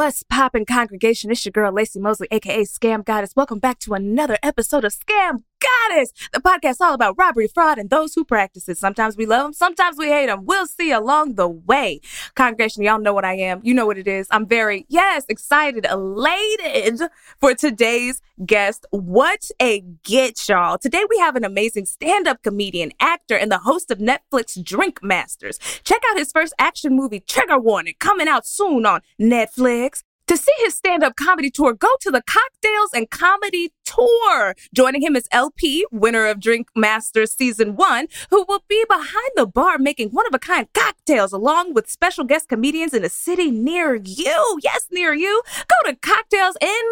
What's poppin' congregation? It's your girl Lacey Mosley, aka Scam Goddess. Welcome back to another episode of Scam Goddess, the podcast all about robbery, fraud, and those who practice it. Sometimes we love them, sometimes we hate them. We'll see along the way. Congregation, y'all know what I am. You know what it is. I'm very, yes, excited, elated for today's guest. What a get, y'all. Today we have an amazing stand-up comedian, actor, and the host of Netflix Drink Masters. Check out his first action movie, Trigger Warning, coming out soon on Netflix. To see his stand up comedy tour, go to the Cocktails and Comedy Tour. Joining him is LP, winner of Drink Master Season 1, who will be behind the bar making one of a kind cocktails along with special guest comedians in a city near you. Yes, near you. Go to Cocktails in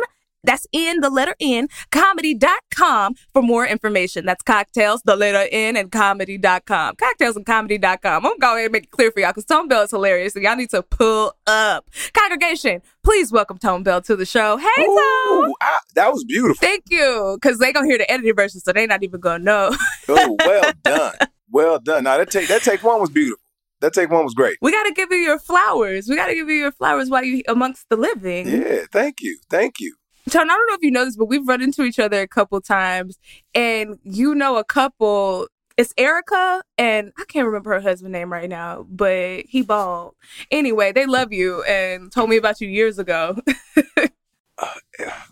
that's in the letter N, comedy.com for more information. That's cocktails, the letter N, and comedy.com. Cocktails and comedy.com. I'm going to go ahead and make it clear for y'all because Tone Bell is hilarious and y'all need to pull up. Congregation, please welcome Tone Bell to the show. Hey, Tone. I, that was beautiful. Thank you. Because they're going to hear the edited version, so they not even going to know. oh, well done. Well done. Now, that take, that take one was beautiful. That take one was great. We got to give you your flowers. We got to give you your flowers while you amongst the living. Yeah, thank you. Thank you. Tone, I don't know if you know this, but we've run into each other a couple times, and you know a couple. It's Erica, and I can't remember her husband's name right now, but he bald. Anyway, they love you and told me about you years ago. uh,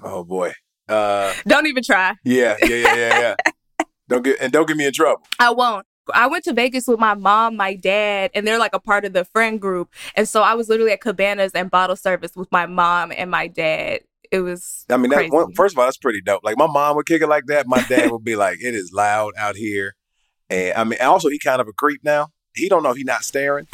oh boy! Uh, don't even try. Yeah, yeah, yeah, yeah, yeah. don't get and don't get me in trouble. I won't. I went to Vegas with my mom, my dad, and they're like a part of the friend group. And so I was literally at Cabanas and bottle service with my mom and my dad it was. I mean, that, one, first of all, that's pretty dope. Like my mom would kick it like that. My dad would be like, "It is loud out here," and I mean, also he kind of a creep now. He don't know he not staring.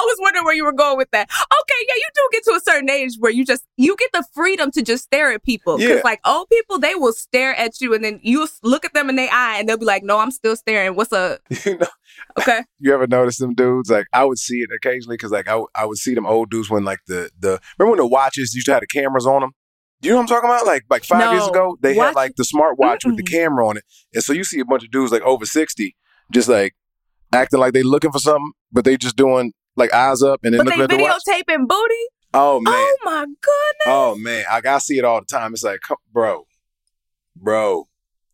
I was wondering where you were going with that. Okay, yeah, you do get to a certain age where you just you get the freedom to just stare at people. Because yeah. like old people, they will stare at you, and then you look at them in their eye, and they'll be like, "No, I'm still staring. What's up?" you know, okay. You ever notice them dudes? Like I would see it occasionally because like I, I would see them old dudes when like the the remember when the watches used to have the cameras on them. Do you know what I'm talking about? Like like five no. years ago, they Watch- had like the smart watch mm with the camera on it, and so you see a bunch of dudes like over sixty, just like acting like they looking for something, but they just doing like eyes up and then but looking they at the watch. videotaping booty. Oh, oh man! Oh my goodness! Oh man! I, I see it all the time. It's like, bro, bro,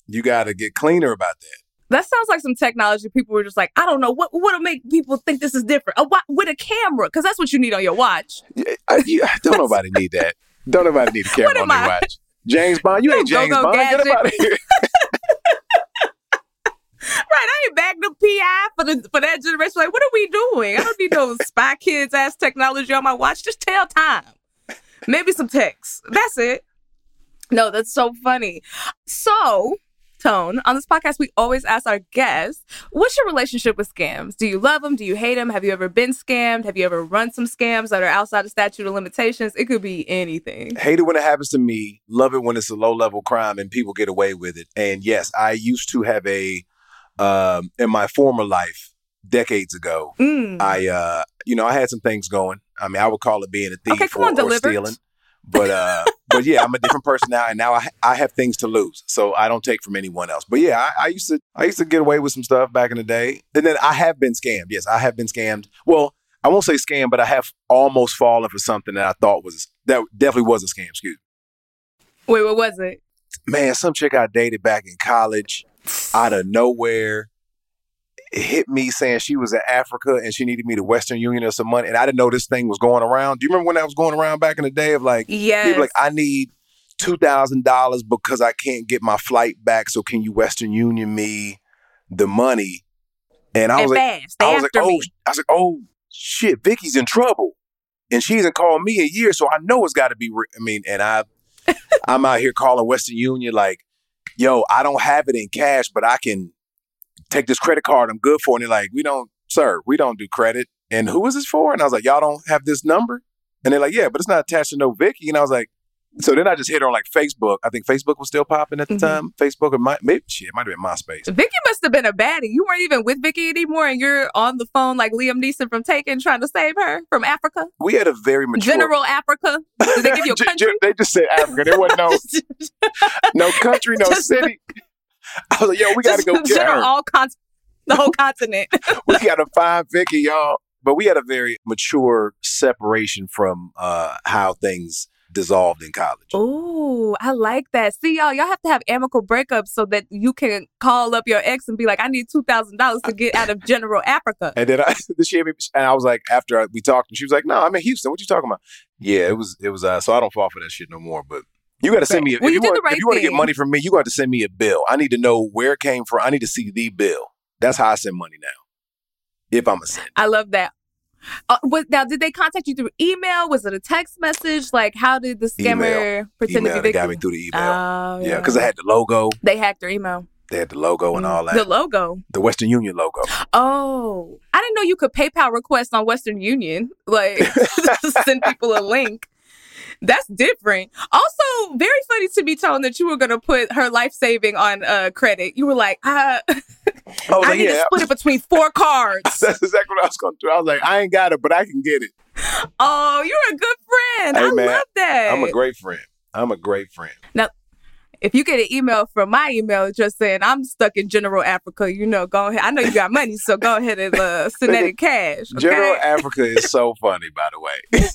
you got to get cleaner about that. That sounds like some technology. People were just like, I don't know what what'll make people think this is different. A, with a camera, because that's what you need on your watch. Yeah, I, yeah, don't nobody need that. Don't nobody need a camera on their watch. James Bond, you ain't James Bond. Gadget. Get out of here. Right, I ain't back the PI for the for that generation. Like, what are we doing? I don't need no spy kids ass technology on my watch. Just tell time. Maybe some text. That's it. No, that's so funny. So, Tone, on this podcast, we always ask our guests, what's your relationship with scams? Do you love them? Do you hate them? Have you ever been scammed? Have you ever run some scams that are outside the statute of limitations? It could be anything. Hate it when it happens to me. Love it when it's a low level crime and people get away with it. And yes, I used to have a um, in my former life decades ago, mm. I uh, you know I had some things going. I mean, I would call it being a thief okay, or, on, or stealing. But uh, but yeah, I'm a different person now, and now I I have things to lose, so I don't take from anyone else. But yeah, I, I used to I used to get away with some stuff back in the day, and then I have been scammed. Yes, I have been scammed. Well, I won't say scammed, but I have almost fallen for something that I thought was that definitely was a scam. Excuse me. Wait, what was it? Man, some chick I dated back in college out of nowhere hit me saying she was in Africa and she needed me to Western Union or some money. And I didn't know this thing was going around. Do you remember when that was going around back in the day of like, yes. like, I need $2,000 because I can't get my flight back. So can you Western Union me the money? And I was and like, fast. I was like, oh, me. I was like, oh shit, Vicky's in trouble. And she hasn't called me a year. So I know it's got to be, re- I mean, and I, I'm out here calling Western Union like, yo, I don't have it in cash, but I can take this credit card. I'm good for it. And they're like, we don't, sir, we don't do credit. And who is this for? And I was like, y'all don't have this number? And they're like, yeah, but it's not attached to no Vicky. And I was like, so then I just hit her on like Facebook. I think Facebook was still popping at the Mhm. time. Facebook or my, maybe shit, it might have been MySpace. Vicky must have been a baddie. You weren't even with Vicky anymore, and you're on the phone like Liam Neeson from Taken, trying to save her from Africa, We had a very mature. General Africa. Did they give you a country? they just said Africa. There wasn't no no country, no Just- city. I was like, yo, we got to go get general her. all con- the whole continent. we got to find Vicky, y'all. But we had a very mature separation from uh, how things dissolved in college. Oh, I like that. See, y'all, y'all have to have amicable breakups so that you can call up your ex and be like, "I need two thousand dollars to get out of General Africa." And then I, year, and I was like, after I- we talked, and she was like, "No, I'm in Houston. What you talking about?" Yeah, it was, it was. Uh, so I don't fall for that shit no more. But you got to send me. A, Well, if you you want, right if you want to get money from me, you got to send me a bill. I need to know where it came from. I need to see the bill. That's how I send money now. If I'm a send. I love that. Uh, now, did they contact you through email? Was it a text message? Like, how did the scammer pretend Email to they be got Vicky? me through the email. Oh, yeah, because I had the logo. they hacked their email. They had the logo and all that. The logo. the Western Union logo. Oh, I didn't know you could PayPal request on Western Union, like send people a link. That's different. Also, very funny to be told that you were going to put her life saving on uh, credit. You were like, uh, I I like, need yeah, to split it between four cards. that's exactly what I was going to do. I was like, I ain't got it, but I can get it. oh, you're a good friend. Hey, I man, love that. I'm a great friend. I'm a great friend. Now, if you get an email from my email address saying I'm stuck in General Africa, you know, go ahead. I know you got money, so go ahead and uh, send that in cash. Okay? General Africa is so funny, by the way.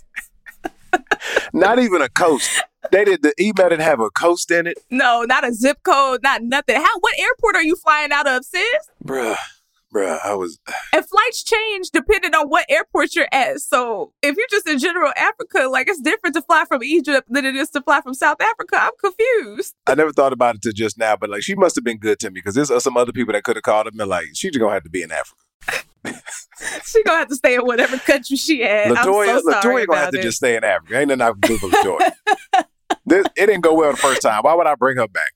Not even a coast. They did the email didn't have a coast in it, no, not a zip code, not nothing. How? What airport are you flying out of, sis? bruh. Bruh, I was. And flights change depending on what airport you're at. So if you're just in General Africa, like it's different to fly from Egypt than it is to fly from South Africa. I'm confused. I never thought about it till just now, but like she must have been good to me because there's uh, some other people that could have called them and like she's gonna have to be in Africa. She gonna have to stay in whatever country she at. Latoya, I'm so Latoya gonna have to it. just stay in Africa. Ain't nothing I can do for Latoya. this, it didn't go well the first time. Why would I bring her back?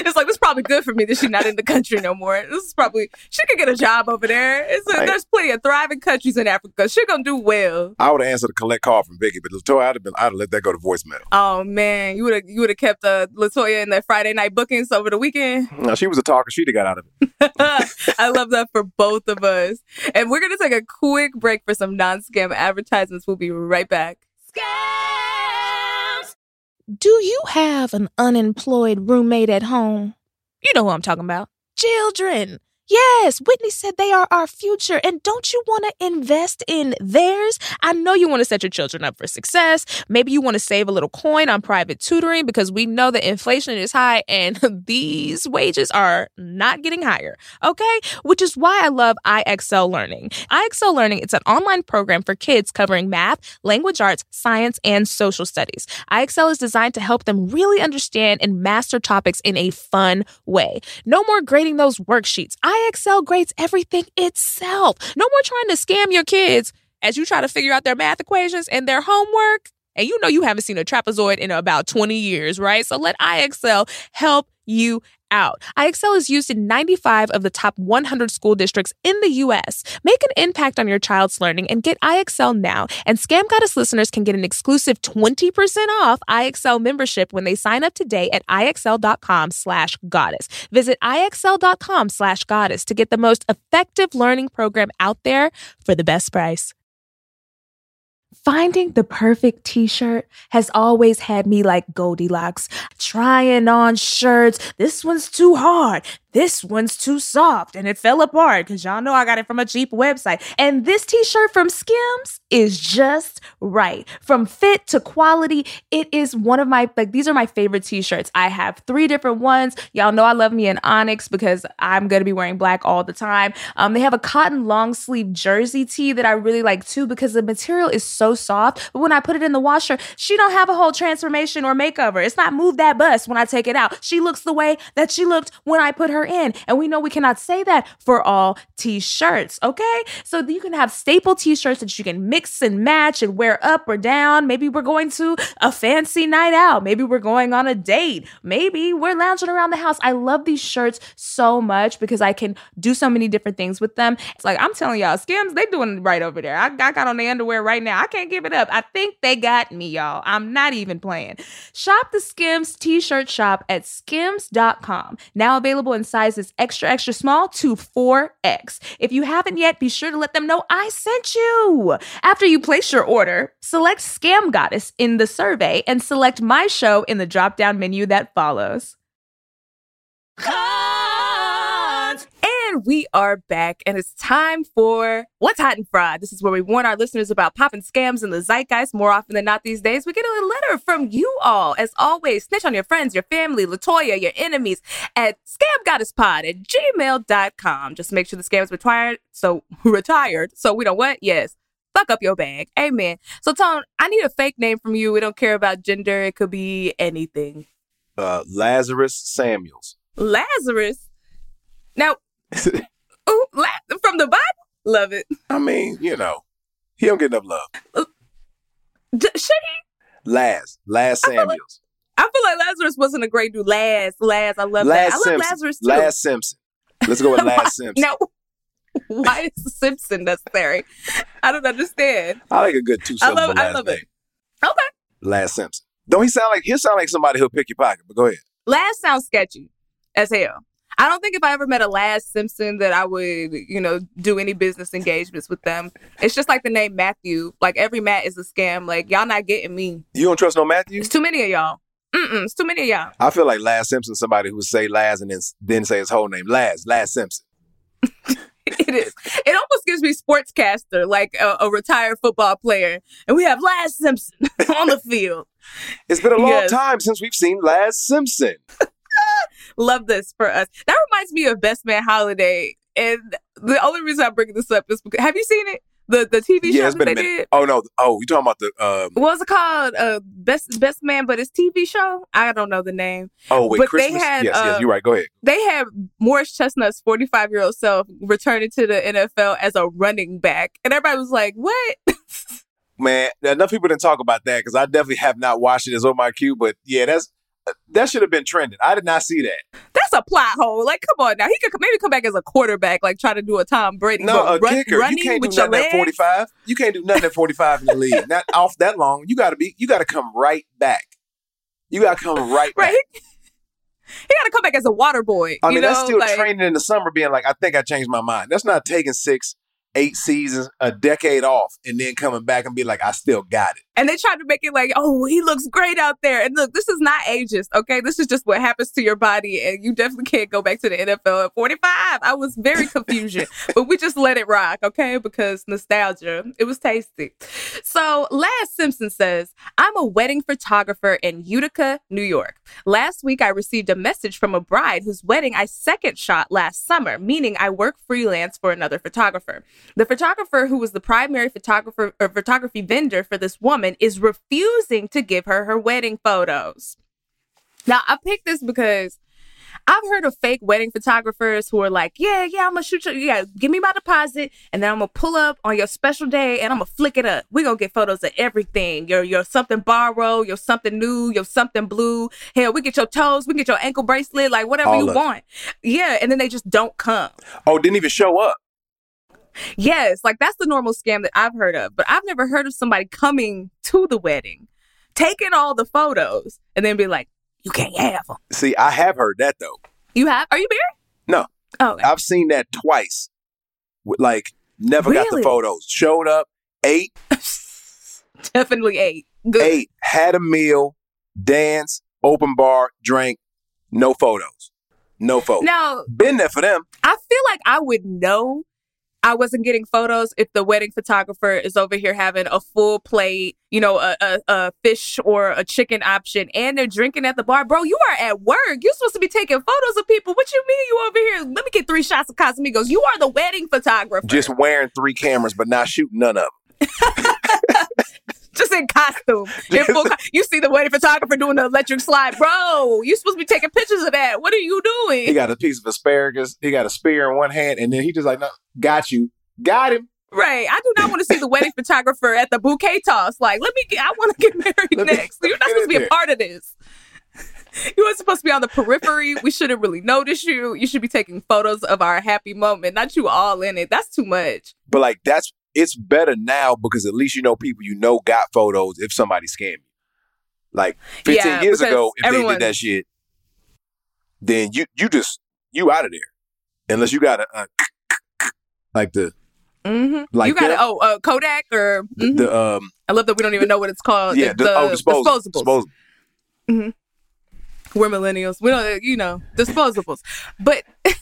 It's like it's probably good for me that she's not in the country no more. This is probably she could get a job over there. It's a, Right. there's plenty of thriving countries in Africa. She gonna do well. I would have answered a collect call from Vicky, but Latoya, I'd have been, I'd have let that go to voicemail. Oh man, you would have you would have kept uh, Latoya in their Friday night bookings over the weekend. No, she was a talker. She'd have got out of it. I love that for both of us. And we're gonna take a quick break for some non-scam advertisements. We'll be right back. Scams. Do you have an unemployed roommate at home? You know who I'm talking about. Children. Yes, Whitney said they are our future. And don't you want to invest in theirs? I know you want to set your children up for success. Maybe you want to save a little coin on private tutoring because we know that inflation is high and these wages are not getting higher. Okay? Which is why I love IXL Learning. IXL Learning, it's an online program for kids covering math, language arts, science, and social studies. IXL is designed to help them really understand and master topics in a fun way. No more grading those worksheets. IXL grades everything itself. No more trying to scam your kids as you try to figure out their math equations and their homework. And you know you haven't seen a trapezoid in about 20 years, right? So let IXL help you out. IXL is used in 95 of the top 100 school districts in the US. Make an impact on your child's learning and get IXL now. And Scam Goddess listeners can get an exclusive 20% off IXL membership when they sign up today at IXL.com slash goddess. Visit IXL.com slash goddess to get the most effective learning program out there for the best price. Finding the perfect t shirt has always had me like Goldilocks, trying on shirts. This one's too hard. This one's too soft and it fell apart because y'all know I got it from a cheap website. And this t shirt from Skims is just right. From fit to quality, it is one of my, like, these are my favorite t shirts. I have three different ones. Y'all know I love me an onyx because I'm going to be wearing black all the time. Um, they have a cotton long sleeve jersey tee that I really like too because the material is so soft. But when I put it in the washer, she don't have a whole transformation or makeover. It's not move that bust when I take it out. She looks the way that she looked when I put her in. And we know we cannot say that for all t-shirts, okay? So you can have staple t-shirts that you can mix and match and wear up or down. Maybe we're going to a fancy night out. Maybe we're going on a date. Maybe we're lounging around the house. I love these shirts so much because I can do so many different things with them. It's like I'm telling y'all, Skims, they doing right over there. I, got on the underwear right now. I can't give it up. I think they got me, y'all. I'm not even playing. Shop the Skims t-shirt shop at skims.com. Now available in sizes extra extra small to 4X. If you haven't yet, be sure to let them know I sent you. After you place your order, select Scam Goddess in the survey and select my show in the drop-down menu that follows. And we are back, and it's time for What's Hot and Fried. This is where we warn our listeners about popping scams in the zeitgeist. More often than not these days, we get a letter from you all. As always, snitch on your friends, your family, Latoya, your enemies at scamgoddesspod at gmail.com. Just make sure the scam is retired, so retired, so we don't what? Yes. Fuck up your bag. Amen. So, Tone, I need a fake name from you. We don't care about gender. It could be anything. Uh, Lazarus Samuels. Lazarus? Now, Ooh, from the Bible? Love it. I mean, you know, he don't get enough love. D- should he? Laz, Laz Samuels. I feel, like, I feel like Lazarus wasn't a great dude. Last, last, I love Laz that. I love Lazarus too. Laz Simpson. Let's go with Laz Simpson. no. Why is Simpson necessary? I don't understand. I like a good two syllable last I love name. it. Okay. Laz Simpson. Don't he sound like he sound like somebody who'll pick your pocket? But go ahead. Last sounds sketchy as hell. I don't think if I ever met a Laz Simpson that I would, you know, do any business engagements with them. It's just like the name Matthew. Like every Matt is a scam. Like y'all not getting me. You don't trust no Matthew? It's too many of y'all. Mm-mm, it's too many of y'all. I feel like Laz Simpson, somebody who would say Laz and then then say his whole name. Laz, Laz Simpson. it is. It almost gives me sportscaster, like a, a, retired football player, and we have Laz Simpson on the field. It's been a long yes. time since we've seen Laz Simpson. Love this for us. That reminds me of Best Man Holiday. And the only reason I'm bringing this up is because have you seen it? The the TV yeah, show it's been a minute. Did? Oh no! Oh, you talking about the um... what was it called? Uh, best Best Man, but it's TV show. I don't know the name. Oh wait, but Christmas? they had yes, uh, yes, you're right. Go ahead. They had Morris Chestnut's 45 year old self returning to the NFL as a running back, and everybody was like, "What?" Man, enough people didn't talk about that because I definitely have not watched it as on my queue. But yeah, that's that should have been trending. I did not see that. That's a plot hole. Like, come on now. He could maybe come back as a quarterback, like try to do a Tom Brady. No, a run, kicker. You can't do nothing at forty five. You can't do nothing at forty five in the league. Not off that long. You got to be. You got to come right back. You got to come right. Right. Back. He got to come back as a water boy. I mean, know? that's still like, training in the summer, being like, I think I changed my mind. That's not taking six eight seasons, a decade off, and then coming back and be like, I still got it. And they tried to make it like, oh, he looks great out there. And look, this is not ageist, okay? This is just what happens to your body. And you definitely can't go back to the NFL at 45. I was very confusion, but we just let it rock, okay? Because nostalgia, it was tasty. So Laz Simpson says, I'm a wedding photographer in Utica, New York. Last week, I received a message from a bride whose wedding I second shot last summer, meaning I work freelance for another photographer. The photographer who was the primary photographer or photography vendor for this woman woman is refusing to give her her wedding photos. Now, I picked this because I've heard of fake wedding photographers who are like, yeah, yeah, I'm gonna shoot you. Yeah, give me my deposit, and then I'm gonna pull up on your special day, and I'm gonna flick it up. We're gonna get photos of everything. Your your something borrow, your something new, your something blue. Hell, we get your toes, we get your ankle bracelet, like whatever All you want. Yeah, and then they just don't come. Oh, didn't even show up. Yes, like that's the normal scam that I've heard of, but I've never heard of somebody coming to the wedding, taking all the photos, and then be like, "You can't have them." See, I have heard that though. You have? Are you married? No. Oh, okay. I've seen that twice. Like, never really? got the photos. Showed up, ate. Definitely ate. Good. Ate, had a meal, dance, open bar, drank, no photos. No photos. Now, been there for them. I feel like I would know I wasn't getting photos if the wedding photographer is over here having a full plate, you know, a, a, a, fish or a chicken option, and they're drinking at the bar. Bro, you are at work. You're supposed to be taking photos of people. What you mean you over here? Let me get three shots of Casamigos. You are the wedding photographer. Just wearing three cameras, but not shooting none of them. just in costume. In full co- you see the wedding photographer doing the electric slide, bro. You supposed to be taking pictures of that. What are you doing? He got a piece of asparagus. He got a spear in one hand, and then he just like, no, got you, got him. Right. I do not want to see the wedding photographer at the bouquet toss. Like, let me get. I want to get married next. You're not supposed to be a part of this. You were supposed to be on the periphery. We shouldn't really notice you. You should be taking photos of our happy moment, not you all in it. That's too much. But like that's it's better now because at least you know people you know got photos if somebody scammed you. Like 15 yeah, years ago, if everyone... they did that shit, then you you just you out of there. Unless you got a, a like the mm-hmm. like you got a, oh uh, Kodak or mm-hmm. the, um I love that we don't even know what it's called. Yeah, the, the, oh, disposable. disposables. disposables. Mm-hmm. We're millennials. We don't, you know, disposables. But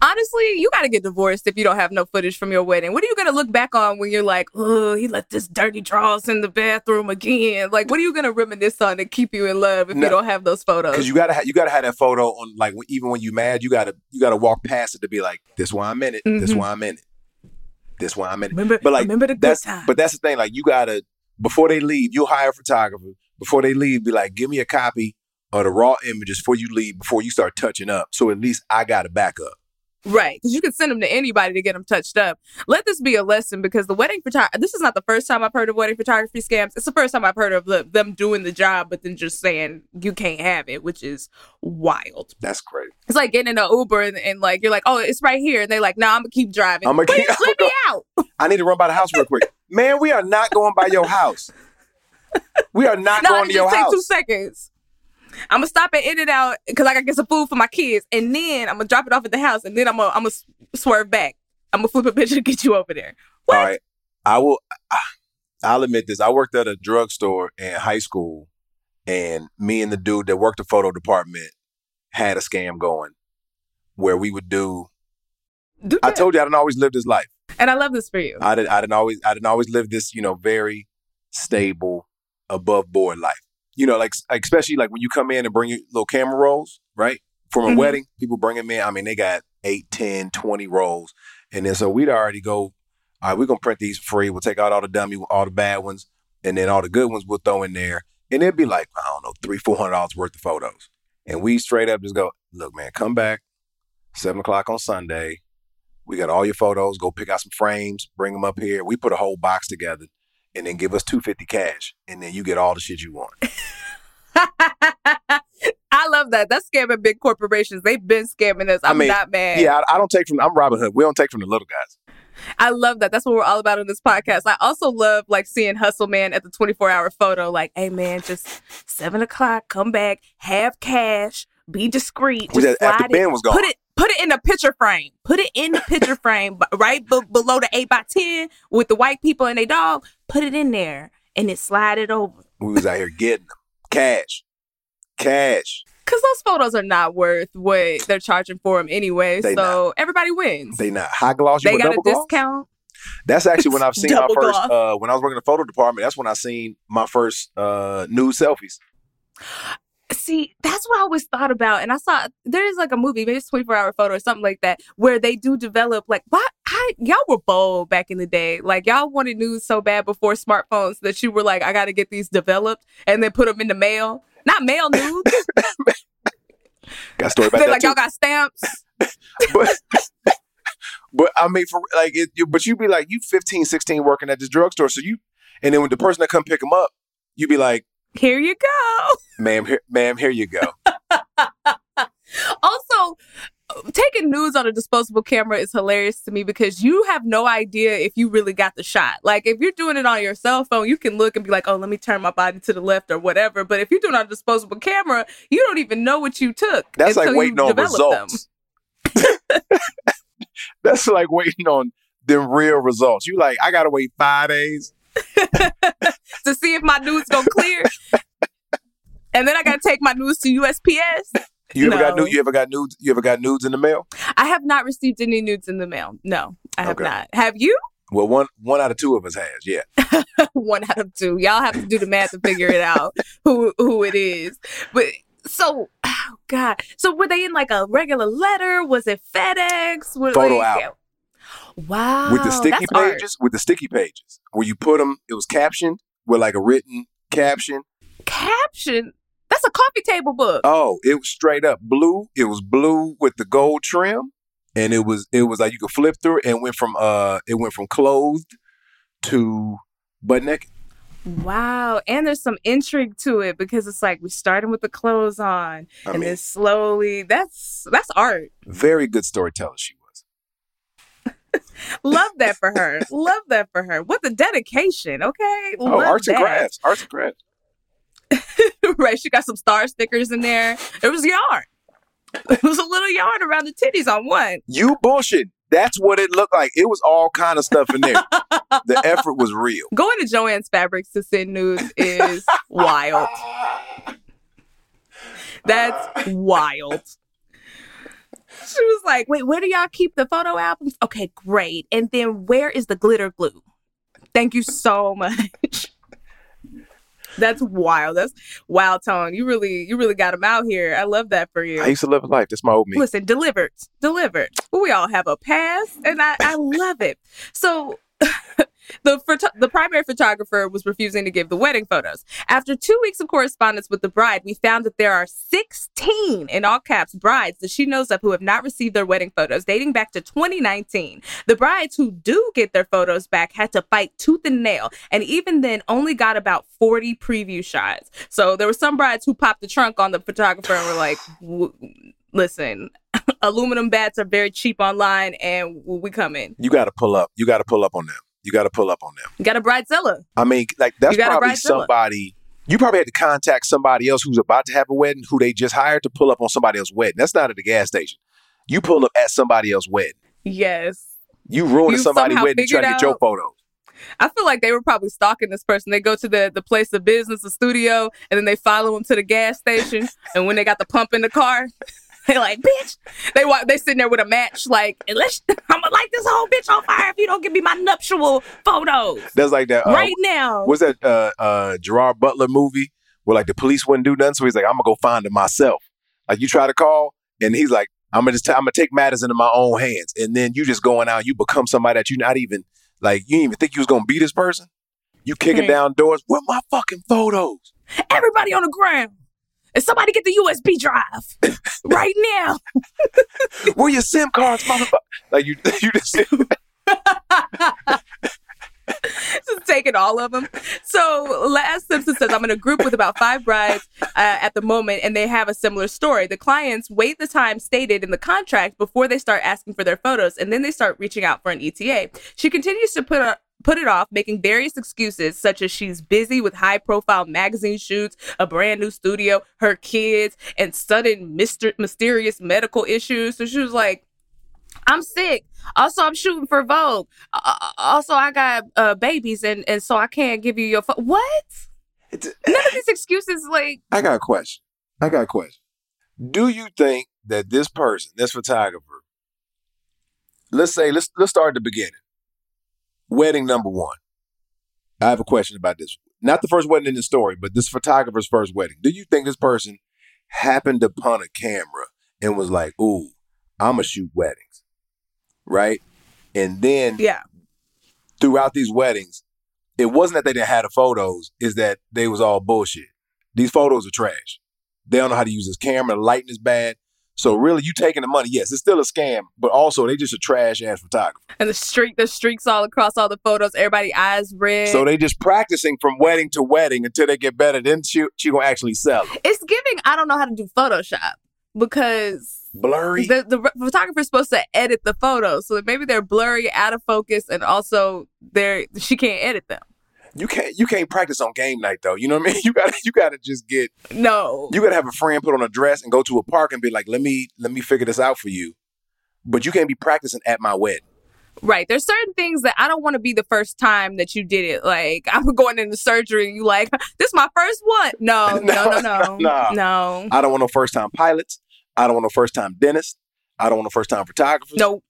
Honestly, you got to get divorced if you don't have no footage from your wedding. What are you going to look back on when you're like, oh, he left this dirty draws in the bathroom again? Like, what are you going to reminisce on to keep you in love if no, you don't have those photos? Because you got to ha- you got to have that photo on. Like, even when you mad, you got to you got to walk past it to be like, this why I'm in it. Mm-hmm. This why I'm in it. This why I'm in it. Remember, but like, remember the good that's time. but that's the thing. Like, you got to before they leave, you hire a photographer. Before they leave, be like, give me a copy of the raw images before you leave. Before you start touching up, so at least I got a backup. Right. Because you can send them to anybody to get them touched up. Let this be a lesson because the wedding photography, this is not the first time I've heard of wedding photography scams. It's the first time I've heard of the, them doing the job, but then just saying you can't have it, which is wild. That's crazy. It's like getting in an Uber and, and like, you're like, oh, it's right here. And they're like, no, nah, I'm going to keep driving. I'm going to keep let me out. I need to run by the house real quick. Man, we are not going by your house. We are not no, going to your take house. two seconds. I'm gonna stop at In-N-Out because I gotta get some food for my kids, and then I'm gonna drop it off at the house, and then I'm gonna I'm gonna swerve back. I'm gonna flip a picture to get you over there. What? All right, I will. I'll admit this. I worked at a drugstore in high school, and me and the dude that worked the photo department had a scam going, where we would do. do I told you I didn't always live this life, and I love this for you. I didn't. I didn't always. I didn't always live this, you know, very stable, above board life you know, like, especially like when you come in and bring your little camera rolls, right? From a mm-hmm. wedding, people bring them in. I mean, they got 8, 10, 20 rolls. And then so we'd already go, all right, we're going to print these free. We'll take out all the dummy, all the bad ones. And then all the good ones we'll throw in there. And it'd be like, I don't know, three, four hundred dollars worth of photos. And we straight up just go, look, man, come back, seven o'clock on Sunday. We got all your photos. Go pick out some frames, bring them up here. We put a whole box together and then give us 250 cash and then you get all the shit you want. I love that. That's scamming big corporations. They've been scamming us. I'm I mean, not mad. Yeah, I, I, don't take from I'm Robin Hood. We don't take from the little guys. I love that. That's what we're all about on this podcast. I also love like seeing Hustle Man at the 24 hour photo. Like, hey man, just seven o'clock, come back, have cash, be discreet. Just after Ben was gone. Put it put it in a picture frame. Put it in the picture frame, right b- below the eight by ten with the white people and their dog. Put it in there and it slide it over. We was out here getting them cash, cash. Because those photos are not worth what they're charging for them anyway. They so not. everybody wins. They not high gloss. they got a gloss? discount. That's actually when I've seen my first. Uh, when I was working in the photo department, that's when I seen my first uh, nude selfies. See, that's what I always thought about. And I saw there is like a movie, maybe it's 24 hour photo or something like that, where they do develop like why I y'all were bold back in the day. Like y'all wanted news so bad before smartphones that you were like, I gotta get these developed and then put them in the mail. Not mail news. got story about They're that like too. y'all got stamps. but but I mean for like it, but you be like you 15, 16 working at this drugstore. So you and then when the person that come pick them up, you be like, here you go. Ma'am, here, ma'am, here you go. also, taking news on a disposable camera is hilarious to me because you have no idea if you really got the shot. Like if you're doing it on your cell phone, you can look and be like, "Oh, let me turn my body to the left or whatever." But if you're doing it on a disposable camera, you don't even know what you took. That's like waiting on results. That's like waiting on them real results. You like, I gotta wait five days. To see if my news gonna clear. and then I gotta take my news to USPS. You ever no. got nude? You ever got nudes? You ever got nudes in the mail? I have not received any nudes in the mail. No, I have okay. not. Have you? Well, one one out of two of us has, yeah. one out of two. Y'all have to do the math to figure it out who who it is. But so, oh God. So were they in like a regular letter? Was it FedEx? Were Photo like, album. Wow. With the sticky pages, art. with the sticky pages, where you put them, it was captioned with like a written caption. Caption? That's a coffee table book. Oh, it was straight up blue. It was blue with the gold trim, and it was it was like you could flip through it and went from uh it went from clothed to butt naked. Wow. And there's some intrigue to it because it's like we're starting with the clothes on I and mean, then slowly that's that's art. Very good storyteller she was. Love that for her. Love that for her. What the dedication, okay? Oh, arts that. and crafts. Arts and crafts. right. She got some star stickers in there. It was yarn. It was a little yarn around the titties on one. You bullshit. That's what it looked like. It was all kind of stuff in there. the effort was real. Going to Jo-Ann's Fabrics to send news is wild. That's wild. She was like, wait, where do y'all keep the photo albums? Okay, great. And then where is the glitter glue? Thank you so much. That's wild. That's wild tone. You really, you really got them out here. I love that for you. I used to live a life. That's my old me. Listen, delivered, delivered. We all have a past, and I, I love it. So the photo- the primary photographer was refusing to give the wedding photos. After two weeks of correspondence with the bride, we found that there are 16 in all caps brides that she knows of who have not received their wedding photos dating back to 2019. The brides who do get their photos back had to fight tooth and nail, and even then only got about 40 preview shots. So there were some brides who popped the trunk on the photographer and were like, listen, aluminum bats are very cheap online and we come in. You got to pull up. You got to pull up on them. You got to pull up on them. You got a bridezilla. I mean, like that's probably somebody. You probably had to contact somebody else who's about to have a wedding, who they just hired to pull up on somebody else's wedding. That's not at the gas station. You pull up at somebody else's wedding. Yes. You ruined somebody's wedding trying to get your photos. I feel like they were probably stalking this person. They go to the, the place of business, the studio, and then they follow them to the gas station. and when they got the pump in the car, they like, bitch. They walk. They sitting there with a match, like, unless I'm gonna light this whole bitch on fire if you don't give me my nuptial photos. That's like that uh, right now. Was that uh, uh, Gerard Butler movie where like the police wouldn't do nothing, so he's like, I'm gonna go find it myself. Like you try to call, and he's like, I'm gonna just, am I'm gonna take matters into my own hands, and then you just going out, you become somebody that you not even like, you didn't even think you was gonna be this person. You kicking mm-hmm. down doors. Where my fucking photos? Everybody on the ground and somebody get the USB drive right now. Where your SIM cards, motherfucker? Like you, you just. just taking all of them. So Laz Simpson says, I'm in a group with about five brides uh, at the moment, and they have a similar story. The clients wait the time stated in the contract before they start asking for their photos, and then they start reaching out for an ETA. She continues to put put it off, making various excuses, such as she's busy with high profile magazine shoots, a brand new studio, her kids, and sudden myster- mysterious medical issues. So she was like, I'm sick. Also, I'm shooting for Vogue. Uh, also, I got uh, babies, and, and so I can't give you your phone. What? It's, None of these excuses, like. I got a question. I got a question. Do you think that this person, this photographer, let's say, let's let's start at the beginning wedding number one. I have a question about this. Not the first wedding in the story, but this photographer's first wedding. Do you think this person happened upon a camera and was like, "Ooh, I'm gonna shoot weddings," right? And then, yeah, throughout these weddings, it wasn't that they didn't have the photos; is that they was all bullshit. These photos are trash. They don't know how to use this camera. The lighting is bad. So really, you taking the money? Yes, it's still a scam, but also they just a trash ass photographer. And the streak, the streaks all across all the photos. Everybody eyes red. So they just practicing from wedding to wedding until they get better. Then she she gonna actually sell it. It's giving. I don't know how to do Photoshop because blurry. The the photographer's supposed to edit the photos, so maybe they're blurry, out of focus, and also they're she can't edit them you can't you can't practice on game night though. You know what I mean? You gotta you gotta just get no. You gotta have a friend put on a dress and go to a park and be like, let me let me figure this out for you. But you can't be practicing at my wedding. Right. There's certain things that I don't want to be the first time that you did it. Like I'm going into surgery and you like, this is my first one. No, no, no, no, no. no. I don't want no first time pilots. I don't want no first time dentist. I don't want no first time photographer. No.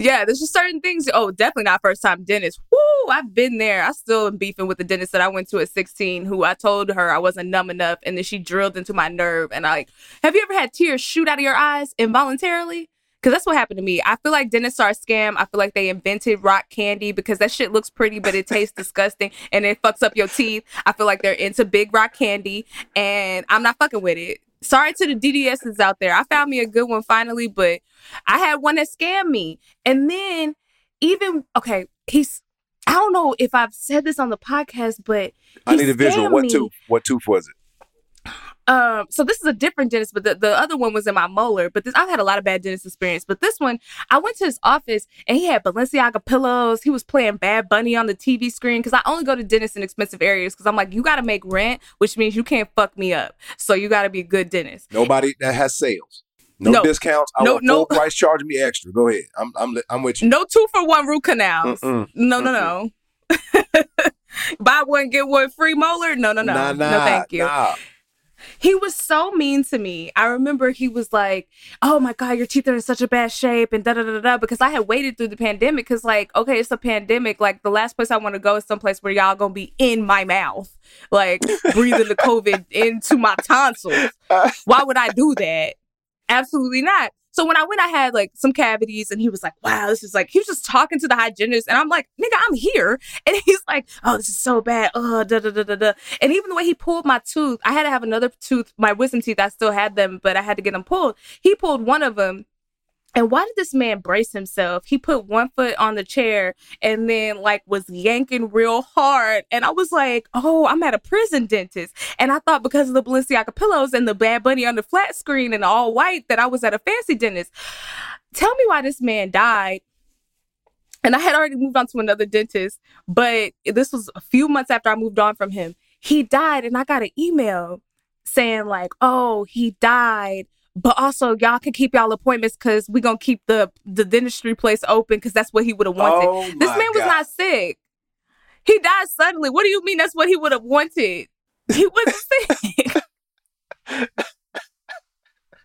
Yeah, there's just certain things. Oh, definitely not first time dentist. Woo, I've been there. I still am beefing with the dentist that I went to at 16, who I told her I wasn't numb enough, and then she drilled into my nerve. And I like, have you ever had tears shoot out of your eyes involuntarily? Because that's what happened to me. I feel like dentists are a scam. I feel like they invented rock candy because that shit looks pretty, but it tastes disgusting and it fucks up your teeth. I feel like they're into big rock candy, and I'm not fucking with it. Sorry to the DDSs out there. I found me a good one finally, but I had one that scammed me. And then even okay, he's I don't know if I've said this on the podcast, but I need a visual. What tooth? What tooth was it? Um, so this is a different dentist, but the, the other one was in my molar. But this, I've had a lot of bad dentist experience. But this one, I went to his office and he had Balenciaga pillows. He was playing Bad Bunny on the TV screen because I only go to dentists in expensive areas because I'm like, you got to make rent, which means you can't fuck me up. So you got to be a good dentist. Nobody that has sales. No, no, discounts. I no, want no. price charging me extra. Go ahead. I'm I'm I'm with you. No two for one root canals. Mm-mm. No, no, no. Buy one get one free molar. No, no, no. Nah, nah, no, thank you. Nah. He was so mean to me. I remember he was like, "Oh my god, your teeth are in such a bad shape," and da da da da. Because I had waited through the pandemic. Because like, okay, it's a pandemic. Like the last place I want to go is someplace where y'all gonna be in my mouth, like breathing the COVID into my tonsils. Uh, Why would I do that? Absolutely not. So when I went, I had like some cavities, and he was like, "Wow, this is like." He was just talking to the hygienist, and I'm like, "Nigga, I'm here," and he's like, "Oh, this is so bad." Oh, da da da da da. And even the way he pulled my tooth, I had to have another tooth, my wisdom teeth. I still had them, but I had to get them pulled. He pulled one of them, and why did this man brace himself? He put one foot on the chair and then like was yanking real hard. And I was like, oh, I'm at a prison dentist. And I thought because of the Balenciaga pillows and the Bad Bunny on the flat screen and all white that I was at a fancy dentist. Tell me why this man died. And I had already moved on to another dentist, but this was a few months after I moved on from him. He died and I got an email saying like, oh, he died but also y'all can keep y'all appointments because we're gonna keep the the dentistry place open because that's what he would have wanted. Oh this man God. was not sick. He died suddenly. What do you mean that's what he would have wanted? He wasn't sick.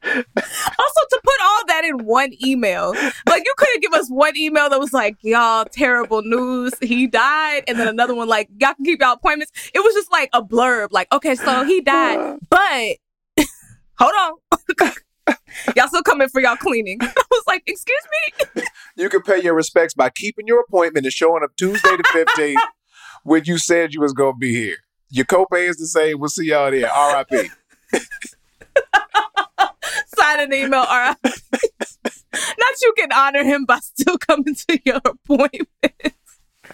also to put all that in one email like you couldn't give us one email that was like y'all terrible news he died and then another one like y'all can keep y'all appointments it was just like a blurb like okay so he died but hold on. y'all still coming for y'all cleaning. I was like, excuse me? you can pay your respects by keeping your appointment and showing up Tuesday the 15th when you said you was going to be here. Your copay is the same. We'll see y'all there. R.I.P. Sign an email, R.I.P. Not you can honor him by still coming to your appointment.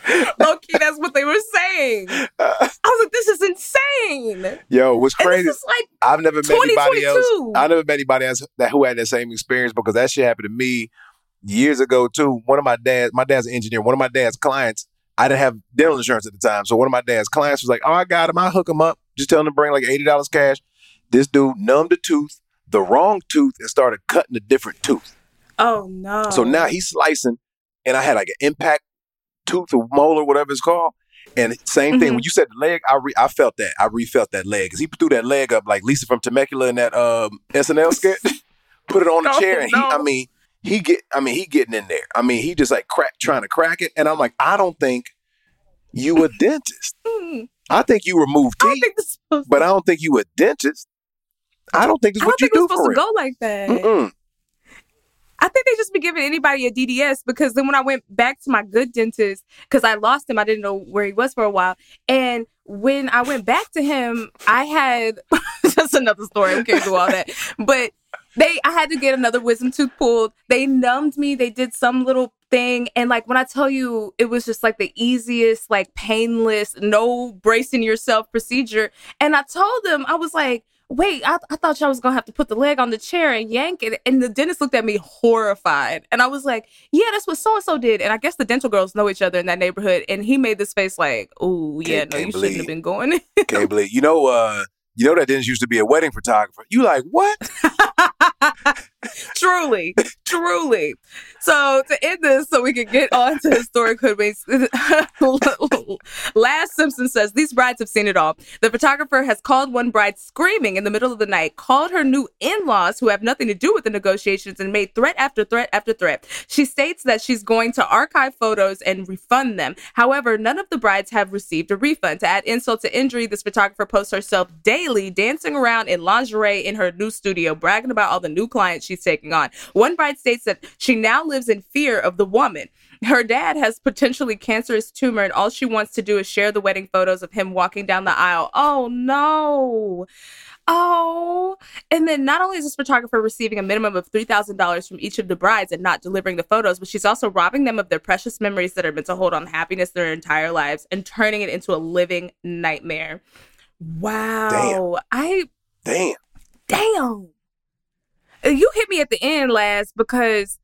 Loki, that's what they were saying. I was like, this is insane. Yo, what's crazy? like I've never met anybody else. I've never met anybody else that who had that same experience because that shit happened to me years ago too. One of my dad's, my dad's an engineer. One of my dad's clients, I didn't have dental insurance at the time, so one of my dad's clients was like, "Oh, I got him. I hook him up. Just tell him to bring like eighty dollars cash." This dude numbed the tooth, the wrong tooth, and started cutting a different tooth. Oh no! So now he's slicing, and I had like an impact tooth or molar, whatever it's called. And same thing. Mm-hmm. When you said the leg, I re- I felt that. I refelt that leg because he threw that leg up like Lisa from Temecula in that um, SNL skit. Put it on the oh, chair, and he. I mean, he get. I mean, he getting in there. I mean, he just like crack trying to crack it, and I'm like, I don't think you a dentist. Mm. I think you remove teeth, I but I don't think you a dentist. I don't think this is what you do for supposed to go like that. Mm-mm. I think they just be giving anybody a DDS because then when I went back to my good dentist, because I lost him, I didn't know where he was for a while. And when I went back to him, I had just another story. We can't do all that. But they I had to get another wisdom tooth pulled. They numbed me. They did some little thing. And like when I tell you it was just like the easiest, like painless, no bracing yourself procedure. And I told them, I was like, wait, I, I thought y'all was gonna have to put the leg on the chair and yank it. And the dentist looked at me horrified. And I was like, yeah, that's what so and so did. And I guess the dental girls know each other in that neighborhood. And he made this face like, oh, yeah, no, you shouldn't have been going. can't believe. You know, uh, you know that dentist used to be a wedding photographer. You like, what? truly, truly. So to end this, so we can get on to historic hoodwinks. Laz Simpson says these brides have seen it all. The photographer has called one bride screaming in the middle of the night, called her new in-laws who have nothing to do with the negotiations, and made threat after threat after threat. She states that she's going to archive photos and refund them. However, none of the brides have received a refund. To add insult to injury, this photographer posts herself daily dancing around in lingerie in her new studio, bragging about all the new clients she's taking on. One bride states that she now lives in fear of the woman. Her dad has potentially cancerous tumor, and all she wants to do is share the wedding photos of him walking down the aisle. Oh no. Oh, and then not only is this photographer receiving a minimum of $3,000 from each of the brides and not delivering the photos, but she's also robbing them of their precious memories that are meant to hold on happiness their entire lives and turning it into a living nightmare. Wow. Damn. I. Damn. Damn. You hit me at the end last because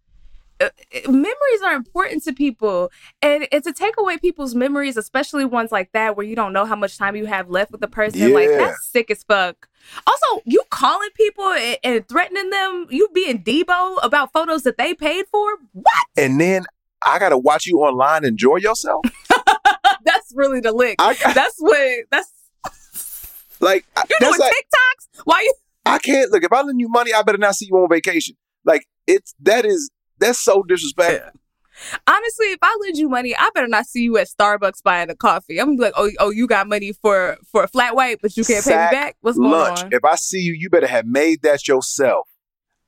uh, memories are important to people. And, and to take away people's memories especially ones like that where you don't know how much time you have left with the person yeah. like that's sick as fuck. Also you calling people and, and, threatening them you being debo about photos that they paid for? What? And then i gotta watch you online enjoy yourself? That's really the lick. I, that's what that's like you doing like, tiktoks? Why you i can't look if i lend you money i better not see you on vacation like it's that is that's so disrespectful. Yeah. Honestly, if I lend you money, I better not see you at Starbucks buying a coffee. I'm like, oh, oh, you got money for for a flat white, but you can't Sack pay me back. What's going lunch. on? If I see you, you better have made that yourself.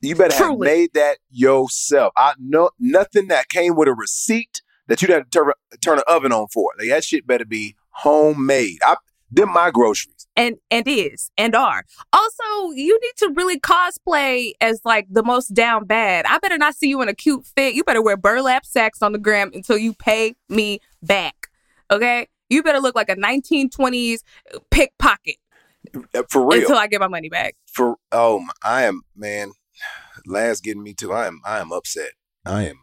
You better Truly. have made that yourself. I know nothing that came with a receipt that you had to turn, turn an oven on for. Like that shit better be homemade. I, them my groceries and and is and are. Also, you need to really cosplay as like the most down bad. I better not see you in a cute fit. You better wear burlap sacks on the gram until you pay me back. Okay? You better look like a 1920s pickpocket. Uh, for real. Until I get my money back. For oh, I am man. Last getting me too. I am I am upset. I am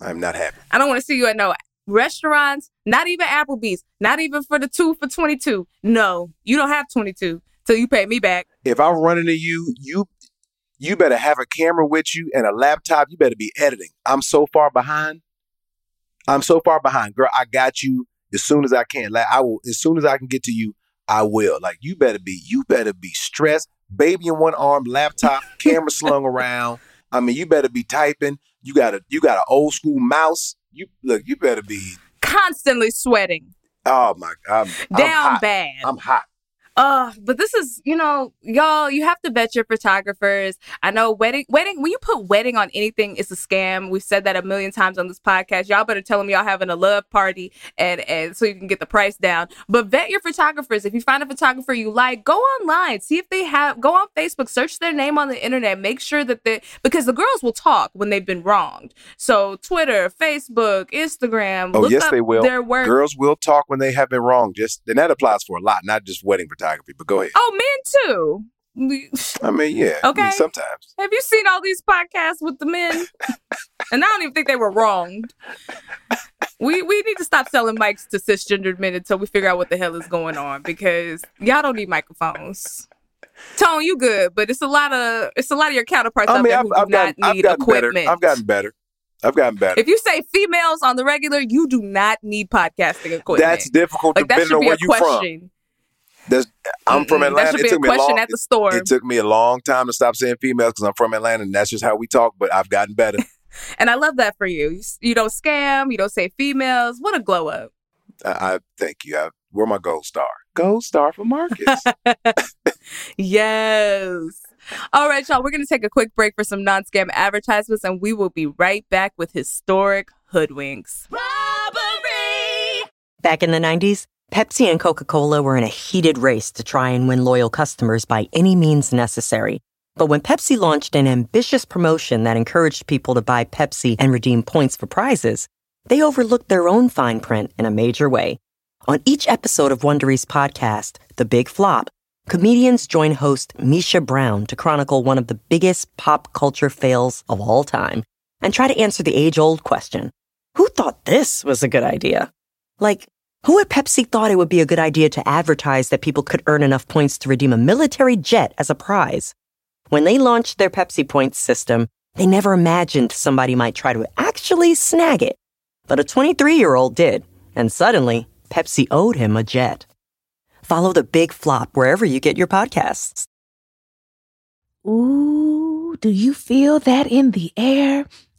I am not happy. I don't want to see you at no restaurants, not even Applebee's, not even for the two for 22. No, you don't have 22 till you pay me back. If I'm running to you, you you better have a camera with you and a laptop. You better be editing. I'm so far behind. I'm so far behind. Girl, I got you as soon as I can. Like I will as soon as I can get to you, I will. Like you better be you better be stressed. Baby in one arm, laptop, camera slung around. I mean, you better be typing. You got a you got an old school mouse you look, you better be constantly sweating. Oh my god. Down I'm bad. I'm hot. Uh, but this is, you know, y'all, you have to bet your photographers. I know wedding, wedding, when you put wedding on anything, it's a scam. We've said that a million times on this podcast. Y'all better tell them y'all having a love party and, and so you can get the price down. But vet your photographers. If you find a photographer you like, go online, see if they have, go on Facebook, search their name on the internet, make sure that they, because the girls will talk when they've been wronged. So Twitter, Facebook, Instagram. Oh, yes, they will. Their work. Girls will talk when they have been wronged. Just, and that applies for a lot, not just wedding photographers photography, but go ahead. Oh, men too. I mean, yeah. Okay. I mean, sometimes. Have you seen all these podcasts with the men? and I don't even think they were wronged. We we need to stop selling mics to cisgendered men until we figure out what the hell is going on because y'all don't need microphones. Tone, you good, but it's a lot of it's a lot of your counterparts I out mean, there I've, who I've do gotten, not need I've equipment. Better. I've gotten better. I've gotten better. If you say females on the regular, you do not need podcasting equipment. That's difficult like, depending that on where you're from. That's, I'm from Atlanta. That should be a question long, at the store. It, it, took me a long time to stop saying females because I'm from Atlanta, and that's just how we talk. But I've gotten better. and I love that for you. you. You don't scam. You don't say females. What a glow up. I, I thank you. I, we're my gold star. Gold star for Marcus. yes. All right, y'all. We're going to take a quick break for some non scam advertisements, and we will be right back with historic hoodwinks. Robbery! Back in the 90s, Pepsi and Coca Cola were in a heated race to try and win loyal customers by any means necessary. But when Pepsi launched an ambitious promotion that encouraged people to buy Pepsi and redeem points for prizes, they overlooked their own fine print in a major way. On each episode of Wondery's podcast, The Big Flop, comedians join host Misha Brown to chronicle one of the biggest pop culture fails of all time and try to answer the age old question Who thought this was a good idea? Like, who at Pepsi thought it would be a good idea to advertise that people could earn enough points to redeem a military jet as a prize? When they launched their Pepsi Points system, they never imagined somebody might try to actually snag it. But a 23 year old did, and suddenly, Pepsi owed him a jet. Follow the big flop wherever you get your podcasts. Ooh, do you feel that in the air?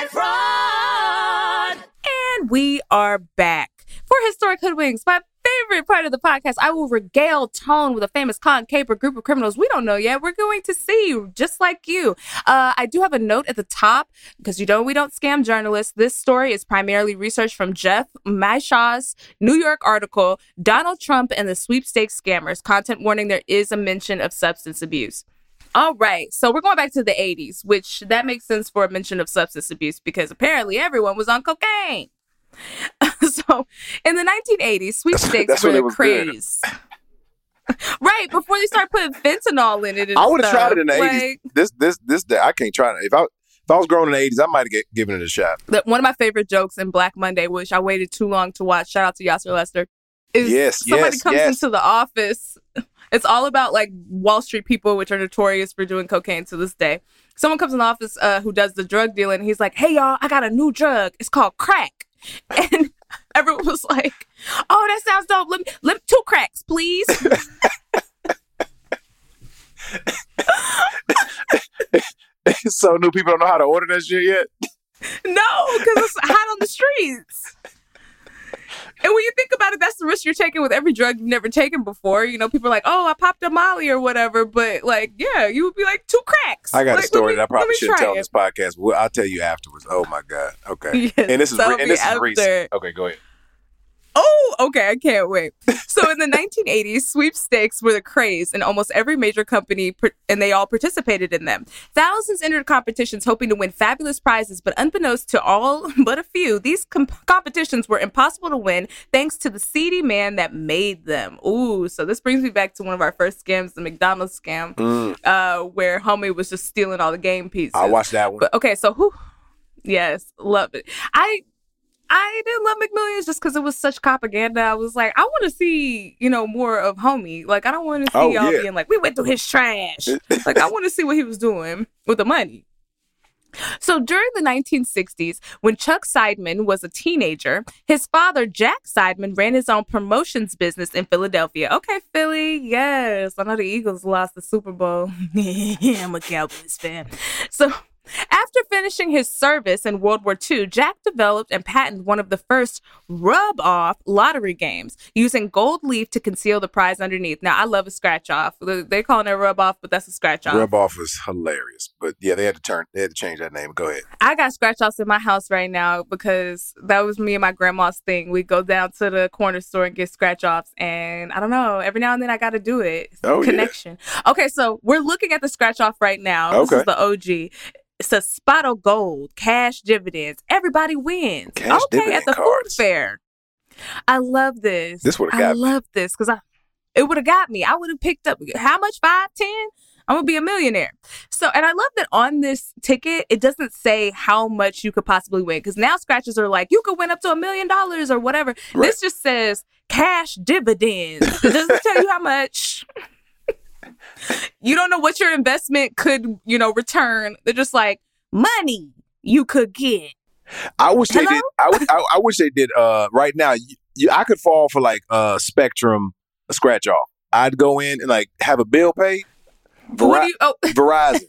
and run. And we are back for Historic Hoodwinks, my favorite part of the podcast. I will regale Tone with a famous con caper group of criminals we don't know yet. We're going to see, just like you. Uh, I do have a note at the top because you know we don't scam journalists. This story is primarily research from Jeff Maysh's New York article, Donald Trump and the Sweepstakes Scammers. Content warning there is a mention of substance abuse. All right. So we're going back to the 80s, which that makes sense for a mention of substance abuse because apparently everyone was on cocaine. so in the 1980s, sweepstakes were the craze. right before they start putting fentanyl in it. I would have tried it in the like, 80s. This this this day I can't try it. If I if I was growing in the 80s, I might have given it a shot. one of my favorite jokes in Black Monday, which I waited too long to watch. Shout out to Yassir Lester. Is yes, somebody yes, comes yes. into the office it's all about like Wall Street people, which are notorious for doing cocaine to this day. Someone comes in the office uh, who does the drug dealing. he's like, "Hey y'all, I got a new drug. It's called crack." And everyone was like, "Oh, that sounds dope. Let me, let me, two cracks, please." so new people don't know how to order that shit yet. No, because it's hot on the streets. And when you think about it, that's the risk you're taking with every drug you've never taken before. You know, people are like, "Oh, I popped a Molly or whatever," but like, yeah, you would be like two cracks. I got like, a story me, that I probably shouldn't tell on this podcast. Well, I'll tell you afterwards. Oh my god. Okay. Yes, and this is re- and this is recent. Okay, go ahead. Oh, okay. I can't wait. So in the 1980s, sweepstakes were the craze in almost every major company, and they all participated in them. Thousands entered competitions hoping to win fabulous prizes, but unbeknownst to all but a few, these competitions were impossible to win thanks to the seedy man that made them. Ooh, so this brings me back to one of our first scams, the McDonald's scam, mm. uh, where homie was just stealing all the game pieces. I watched that one. But, okay, so who? Yes, love it. I I didn't love McMillions just because it was such propaganda. I was like, I want to see, you know, more of Homie. Like, I don't want to see oh, y'all yeah. being like, we went through his trash. like, I want to see what he was doing with the money. So during the 1960s, when Chuck Seidman was a teenager, his father, Jack Seidman, ran his own promotions business in Philadelphia. Okay, Philly, yes. I know the Eagles lost the Super Bowl. I'm a Cowboys fan. So after finishing his service in World War II, Jack developed and patented one of the first rub off lottery games using gold leaf to conceal the prize underneath. Now, I love a scratch off. They're calling it a rub off, but that's a scratch off. Rub off was hilarious. But yeah, they had to turn, they had to change that name. Go ahead. I got scratch offs in my house right now because that was me and my grandma's thing. We go down to the corner store and get scratch offs. And I don't know, every now and then I got to do it. Oh, Connection. Yeah. Okay, so we're looking at the scratch off right now. Okay. This is the OG. It's a spot of gold, cash dividends. Everybody wins. Cash okay, at the cards. food fair. I love this. This would have got I love this because I it would have got me. I would have picked up how much? Five, ten? I'm gonna be a millionaire. So, and I love that on this ticket, it doesn't say how much you could possibly win because now scratches are like, you could win up to a million dollars or whatever. Right. This just says cash dividends. It doesn't tell you how much. You don't know what your investment could, you know, return. They're just like money you could get. I wish Hello? they did. I, I, I, wish they did. Uh, right now, you, you, I could fall for like uh Spectrum a scratch off. I'd go in and like have a bill paid. Veri- you, oh. Verizon.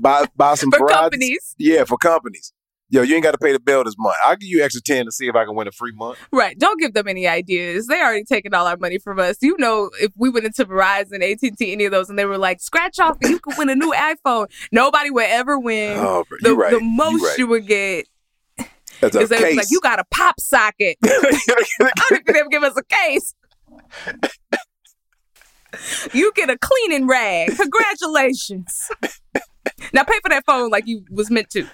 buy buy some for Verizon. companies. Yeah, for companies. Yo, you ain't got to pay the bill this month. I'll give you extra ten to see if I can win a free month. Right. Don't give them any ideas. They already taken all our money from us. You know, if we went into Verizon, AT and T, any of those, and they were like, scratch off, and you could win a new iPhone. Nobody would ever win. Oh, the, right. the most right. you would get is they case. like, you got a pop socket. I don't ever give us a case. you get a cleaning rag. Congratulations. now pay for that phone like you was meant to.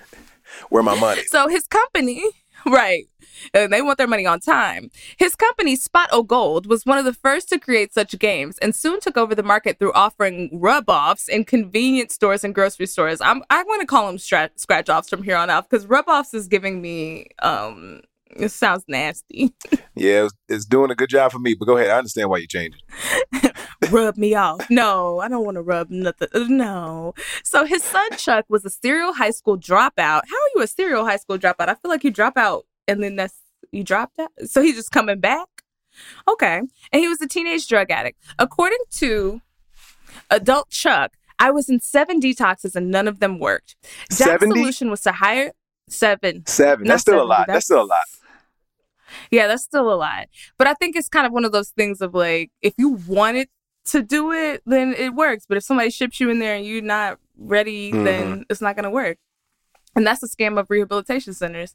Where my money? So his company, right? And they want their money on time. His company, Spot O Gold, was one of the first to create such games and soon took over the market through offering rub offs in convenience stores and grocery stores. I'm, I'm going to call them stra- scratch offs from here on out because rub offs is giving me, um, it sounds nasty. yeah, it's, doing a good job for me, but go ahead. I understand why you changed it. rub me off. No, I don't want to rub nothing. Uh, no. So his son Chuck was a serial high school dropout. How are you a serial high school dropout? I feel like you drop out and then that's you dropped out. So he's just coming back. Okay. And he was a teenage drug addict. According to adult Chuck, I was in seven detoxes and none of them worked. Jack's solution was to hire seven. Seven. That's still 70, a lot. That's, that's still a lot. Yeah, that's still a lot. But I think it's kind of one of those things of like, if you wanted to do it, then it works. But if somebody ships you in there and you're not ready, mm-hmm. then it's not going to work. And that's the scam of rehabilitation centers.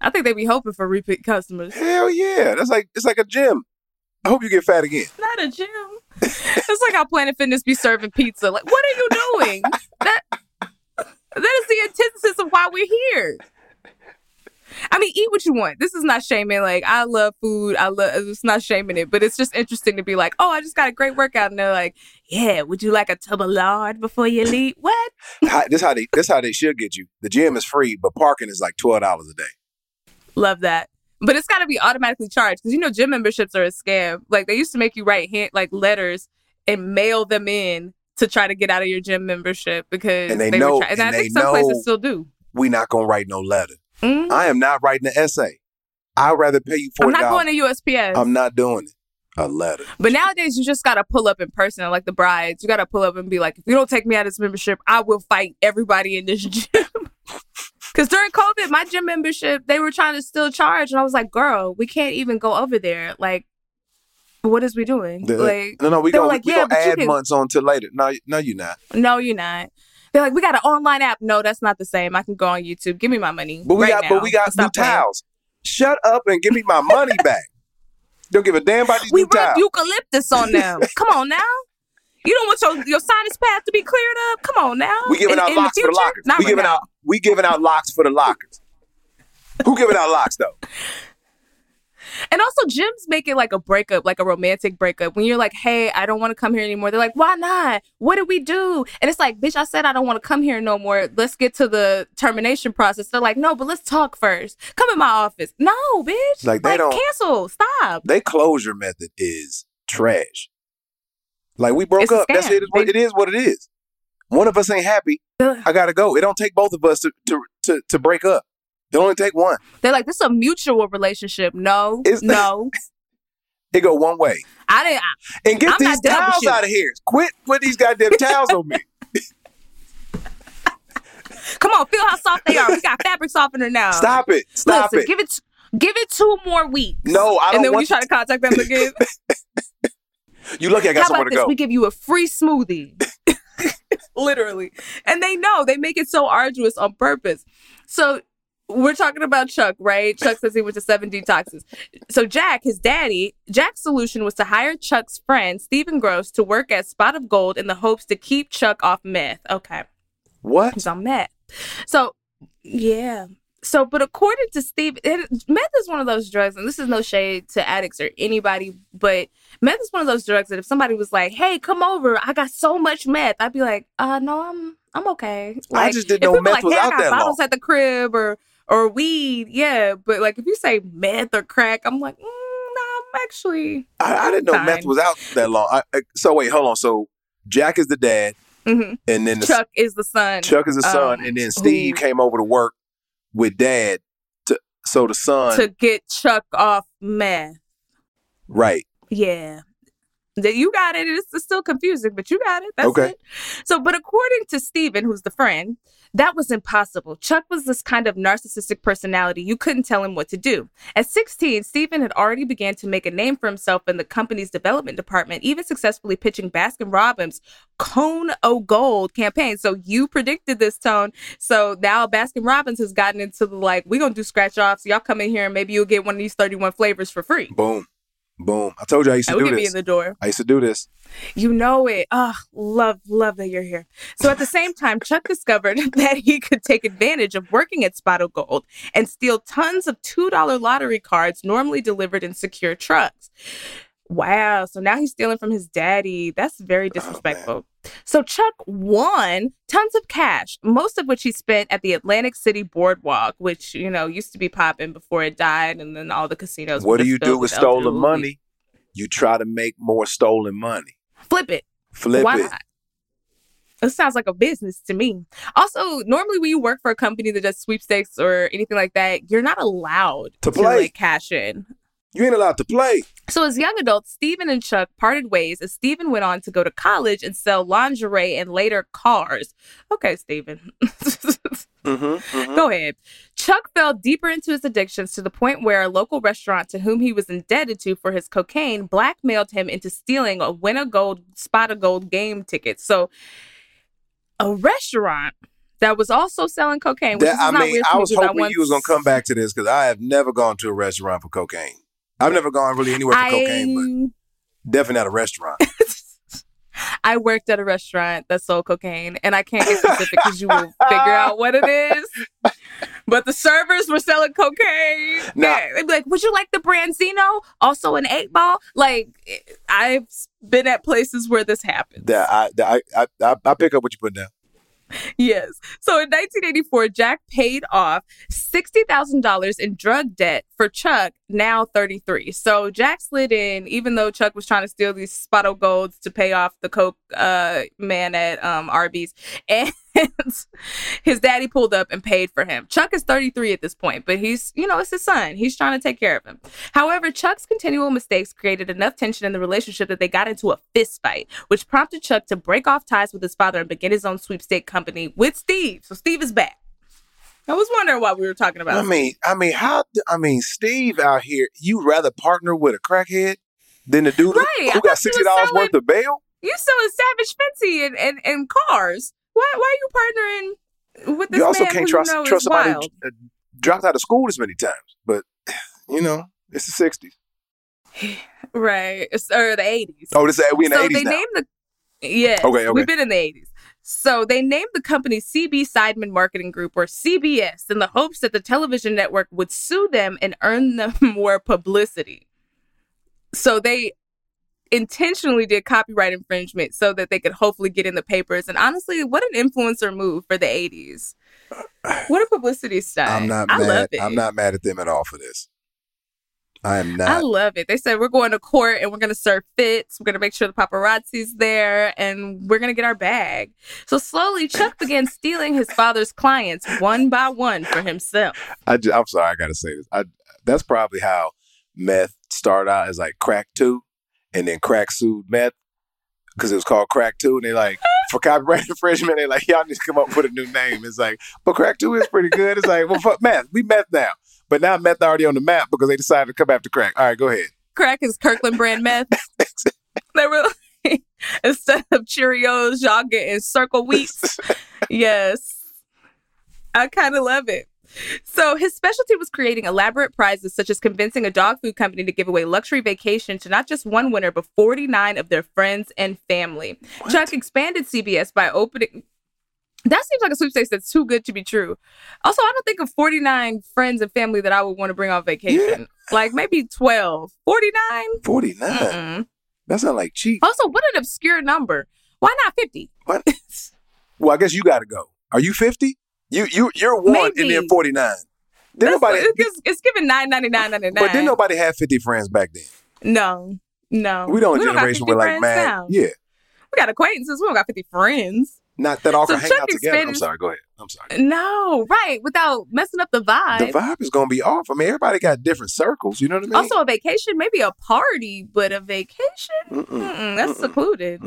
I think they be hoping for repeat customers. Hell yeah. That's like it's like a gym. I hope you get fat again. Not a gym. it's like how Planet Fitness be serving pizza. Like, what are you doing? that that is the antithesis of why we're here. I mean, eat what you want. This is not shaming. Like, I love food. I love. It's not shaming it, but it's just interesting to be like, oh, I just got a great workout, and they're like, yeah, would you like a tub of lard before you leave? What? this how they. This how they should get you. The gym is free, but parking is like twelve dollars a day. Love that. But it's got to be automatically charged because you know gym memberships are a scam. Like they used to make you write hand like letters and mail them in to try to get out of your gym membership because and they, they know, were try- and, and I think some places still do. We not gonna write no letter. Mm-hmm. I am not writing an essay. I'd rather pay you for. I'm not going to USPS. I'm not doing it. A letter. But nowadays, you just gotta pull up in person, like the brides. You gotta pull up and be like, if you don't take me out of this membership, I will fight everybody in this gym. Because during COVID, my gym membership, they were trying to still charge. And I was like, girl, we can't even go over there. Like, what is we doing? The, like, no, no, we gonna, like, we yeah, gonna add can... months on to later. No, no, you're not. No, you're not. They're like, we got an online app. No, that's not the same. I can go on YouTube. Give me my money. But we right got, now. but we got new towels. Shut up and give me my money back. Don't give a damn about these we new towels. We eucalyptus on them. Come on now. You don't want your, your sinus path to be cleared up. Come on now. We giving in, out in locks the for the lockers. Not we right giving now. out we giving out locks for the lockers. Who giving out locks though? And also, gyms make it like a breakup, like a romantic breakup. When you're like, hey, I don't want to come here anymore. They're like, why not? What did we do? And it's like, bitch, I said I don't want to come here no more. Let's get to the termination process. They're like, no, but let's talk first. Come in my office. No, bitch. Like, they like, don't cancel. Stop. They closure method is trash. Like, we broke up. That's it. It is what it is. One of us ain't happy. I gotta go. It don't take both of us to to to, to break up. It only take one. They're like, this is a mutual relationship. No, it's, no. it go one way. I didn't. I, and get I'm these towels out of here. Quit putting these goddamn towels on me. Come on, feel how soft they are. We got fabric softener now. Stop it. Stop Listen, it. Give it. Give it two more weeks. No, I don't. And then when you try to contact them again. you lucky I got How somewhere about to this? go. We give you a free smoothie. Literally. And they know they make it so arduous on purpose. So we're talking about Chuck, right? Chuck says he went to seven detoxes. So Jack, his daddy, Jack's solution was to hire Chuck's friend, Stephen Gross, to work at Spot of Gold in the hopes to keep Chuck off meth. Okay. What? He's on meth. So, yeah. so, but according to Steve, it, meth is one of those drugs, and this is no shade to addicts or anybody, but meth is one of those drugs that if somebody was like, "Hey, come over, I got so much meth," I'd be like, "Uh, no, I'm I'm okay." Like, I just didn't know meth like, was hey, out I got that bottles long. at the crib or or weed, yeah. But like if you say meth or crack, I'm like, mm, nah, I'm actually. I, I didn't know fine. meth was out that long. I, I- so wait, hold on. So Jack is the dad, Mhm. and then the, Chuck is the son. Chuck is the son, um, and then Steve who- came over to work with dad. To so the son, to get Chuck off meth. right? Yeah. That you got it. It's, it's still confusing, but you got it. That's Okay. it. So, but according to Steven, who's the friend, that was impossible. Chuck was this kind of narcissistic personality. You couldn't tell him what to do. At 16, Stephen had already began to make a name for himself in the company's development department, even successfully pitching Baskin Robbins' Cone O Gold campaign. So you predicted this tone. So now Baskin Robbins has gotten into the like, we're gonna do scratch offs. Y'all come in here and maybe you'll get one of these 31 flavors for free. Boom, boom. I told you I used to we do get me this. in the door. I used to do this. You know it. Ah, love, love that you're here. So at the same time, Chuck discovered that he could take advantage of working at Spot O Gold and steal tons of $2 lottery cards normally delivered in secure trucks. Wow. So now he's stealing from his daddy. That's very oh, disrespectful. so Chuck won tons of cash, most of which he spent at the Atlantic City Boardwalk, which, you know, used to be popping before it died. And then all the casinos. What do you do with with stolen elderly. money? You try to make more stolen money. Flip it. Flip Why it. not? It sounds like a business to me. Also, normally when you work for a company that does sweepstakes or anything like that, you're not allowed To play. like cash in. You ain't allowed to play. So as young adults, Stephen and Chuck parted ways as Stephen went on to go to college and sell lingerie and later cars. Okay, Stephen. Mm-hmm, Go ahead. Chuck fell deeper into his addictions to the point where a local restaurant to whom he was indebted to for his cocaine blackmailed him into stealing a win a gold, spot a gold game ticket. So, a restaurant that was also selling cocaine. Which That, is I not mean, weird I was hoping once- you was gonna come back to this because I have never gone to a restaurant for cocaine. I've never gone really anywhere for cocaine, but definitely at a restaurant. I worked at a restaurant that sold cocaine, and I can't get specific because you will figure out what it is. But the servers were selling cocaine. Now- Yeah, they'd be like, "Would you like the Branzino? Also an eight ball." Like, I've been at places where this happens. Yeah, I, I, I, I pick up what you put down. Yes. So in 1984, Jack paid off $60,000 in drug debt for Chuck, now 33. So Jack slid in, even though Chuck was trying to steal these Spot O Golds to pay off the Coke uh, man at um, Arby's. And his daddy pulled up and paid for him. Chuck is 33 at this point, but he's, you know, it's his son. He's trying to take care of him. However, Chuck's continual mistakes created enough tension in the relationship that they got into a fist fight, which prompted Chuck to break off ties with his father and begin his own sweepstake company with Steve. So Steve is back. I was wondering what we were talking about. I mean, I mean, how? I mean, Steve out here, you rather partner with a crackhead than the dude who- Right, who got sixty dollars worth of bail? you selling Savage Fenty and, and, and cars. Why why are you partnering with this You also man can't who trust you know trust somebody wild? who dropped out of school this many times. But you know, it's the sixties. Right. It's, or the 80s. Oh, this we in the so eighties they now. named the yeah. Okay, okay. We've been in the 80s. So they named the company CB Seidman Marketing Group or CBS in the hopes that the television network would sue them and earn them more publicity. So they intentionally did copyright infringement so that they could hopefully get in the papers. And honestly, what an influencer move for the 80s. What a publicity stunt. I'm not I mad. love it. I'm not mad at them at all for this. I am I love it. They said we're going to court and we're going to serve fits. We're going to make sure the paparazzi's there and we're going to get our bag. So slowly, Chuck began stealing his father's clients one by one for himself. I I'm sorry, I gotta say this. I that's probably how meth started out as like crack two, and then crack sued meth because it was called crack two, and they like for copyright infringement, they like y'all need to come up with a new name. It's like, but crack two is pretty good. It's like, well, fuck meth, we meth now, but now meth already on the map because they decided to come after crack. All right, go ahead. Crack is Kirkland brand meth. They were like, instead of Cheerios, y'all getting Circle Wheats. yes. I kind of love it. So his specialty was creating elaborate prizes, such as convincing a dog food company to give away luxury vacation to not just one winner, but 49 of their friends and family. Chuck expanded CBS by opening That seems like a sweepstakes that's too good to be true. Also, I don't think of 49 friends and family that I would want to bring on vacation. Yeah. Like maybe 12. 49? 49? That's not like cheap. Also, what an obscure number. Why not 50? What? well, I guess you got to go. Are you 50? You you you're one maybe. and then 49. Then nobody it's, it's giving 9.99.99. But then nobody had 50 friends back then. No. No. We don't we generation with like man. Now. Yeah. We got acquaintances. We don't got 50 friends. Not that all so can hang out together. I'm sorry. Go ahead. I'm sorry. No, right. Without messing up the vibe. The vibe is going to be off. I mean, everybody got different circles. You know what I mean? Also, a vacation, maybe a party, but a vacation? Mm-mm. Mm-mm, that's Mm-mm. secluded.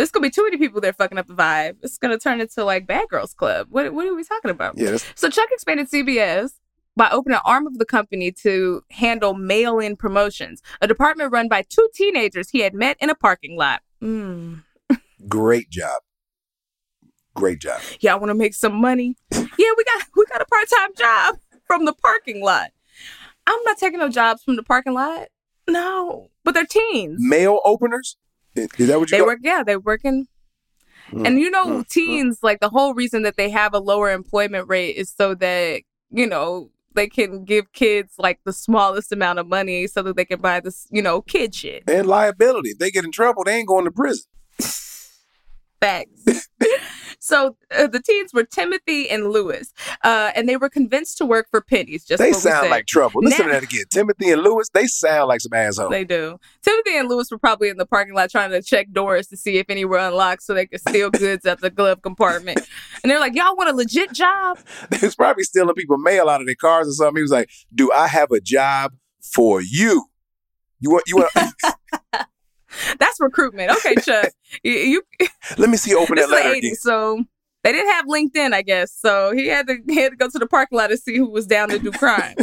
There's gonna be too many people there fucking up the vibe. It's gonna turn into like Bad Girls Club. What what are we talking about? Yes. So Chuck expanded CBS by opening an arm of the company to handle mail-in promotions, a department run by two teenagers he had met in a parking lot. Mm. Great job. Great job. Yeah, I want to make some money. yeah, we got we got a part time job from the parking lot. I'm not taking no jobs from the parking lot. No, but they're teens. Mail openers. Is that what you? They got? work. Yeah, they're working. Mm, and you know, mm, teens mm. like the whole reason that they have a lower employment rate is so that you know they can give kids like the smallest amount of money so that they can buy this, you know, kid shit. And liability. If they get in trouble, they ain't going to prison. Facts. so uh, the teens were Timothy and Lewis, uh, and they were convinced to work for pennies. Just they sound like trouble. Listen now, to that again. Timothy and Lewis, they sound like some assholes. They do. Timothy and Lewis were probably in the parking lot trying to check doors to see if any were unlocked so they could steal goods at the glove compartment. And they're like, "Y'all want a legit job?" they was probably stealing people mail out of their cars or something. He was like, "Do I have a job for you?" You want you want That's recruitment. Okay, Chuck. you, you, let me see. Open that letter. 80, so they didn't have LinkedIn, I guess. So he had to he had to go to the parking lot to see who was down to do crime.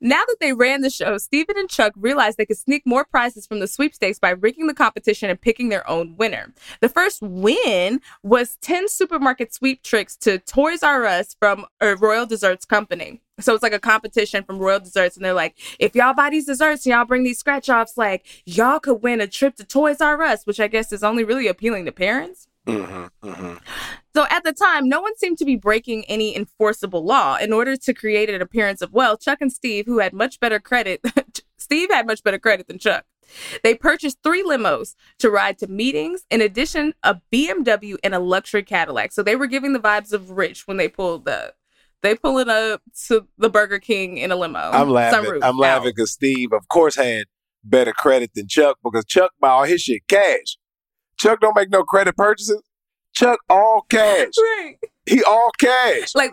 Now that they ran the show, Steven and Chuck realized they could sneak more prizes from the sweepstakes by rigging the competition and picking their own winner. The first win was 10 supermarket sweep tricks to Toys R Us from a Royal Desserts Company. So it's like a competition from Royal Desserts, and they're like, if y'all buy these desserts and y'all bring these scratch offs, like y'all could win a trip to Toys R Us, which I guess is only really appealing to parents. Mm-hmm, mm-hmm. So at the time, no one seemed to be breaking any enforceable law. In order to create an appearance of wealth, Chuck and Steve, who had much better credit, Steve had much better credit than Chuck. They purchased three limos to ride to meetings, in addition, a BMW and a luxury Cadillac. So they were giving the vibes of rich when they pulled the they pulling up to the Burger King in a limo. I'm laughing. I'm laughing because Steve, of course, had better credit than Chuck because Chuck buy all his shit cash. Chuck don't make no credit purchases. Chuck all cash. Right. He all cash. Like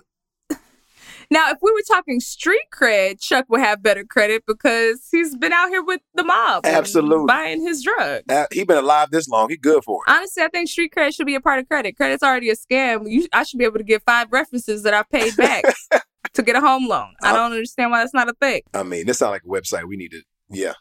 now, if we were talking street cred, Chuck would have better credit because he's been out here with the mob. Absolutely. Buying his drugs. Uh, he been alive this long. He good for it. Honestly, I think street cred should be a part of credit. Credit's already a scam. You, I should be able to get five references that I paid back to get a home loan. I don't understand why that's not a thing. I mean, this sounds like a website we need to, yeah.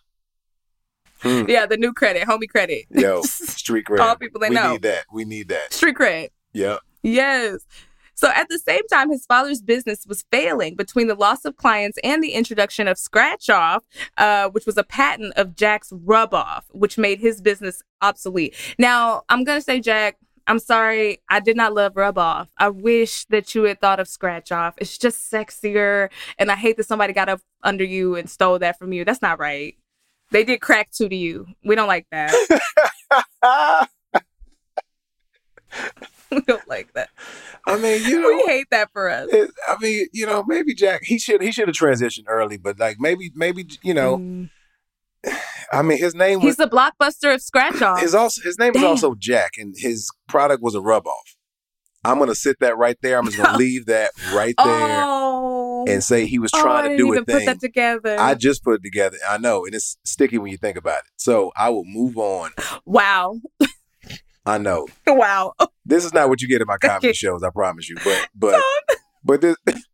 Hmm. Yeah, the new credit, homie credit. Yo, street cred. All people they we know. We need that. We need that. Street cred. Yep. Yes. So at the same time, his father's business was failing between the loss of clients and the introduction of Scratch Off, uh, which was a patent of Jack's Rub Off, which made his business obsolete. Now, I'm going to say, Jack, I'm sorry, I did not love Rub Off. I wish that you had thought of Scratch Off. It's just sexier, and I hate that somebody got up under you and stole that from you. That's not right. They did crack two to you. We don't like that. we don't like that. I mean, you know, we hate that for us. It, I mean, you know, maybe Jack he should he should have transitioned early, but like maybe maybe you know. Mm. I mean, his name was. He's the blockbuster of scratch off. His also his name Damn. was also Jack, and his product was a rub off. I'm gonna sit that right there. I'm just gonna leave that right there oh. and say he was oh, trying oh, to do a thing. Put that together. I just put it together. I know, and it's sticky when you think about it. So I will move on. Wow. I know. Wow. This is not what you get in my comedy shows, I promise you. But but but this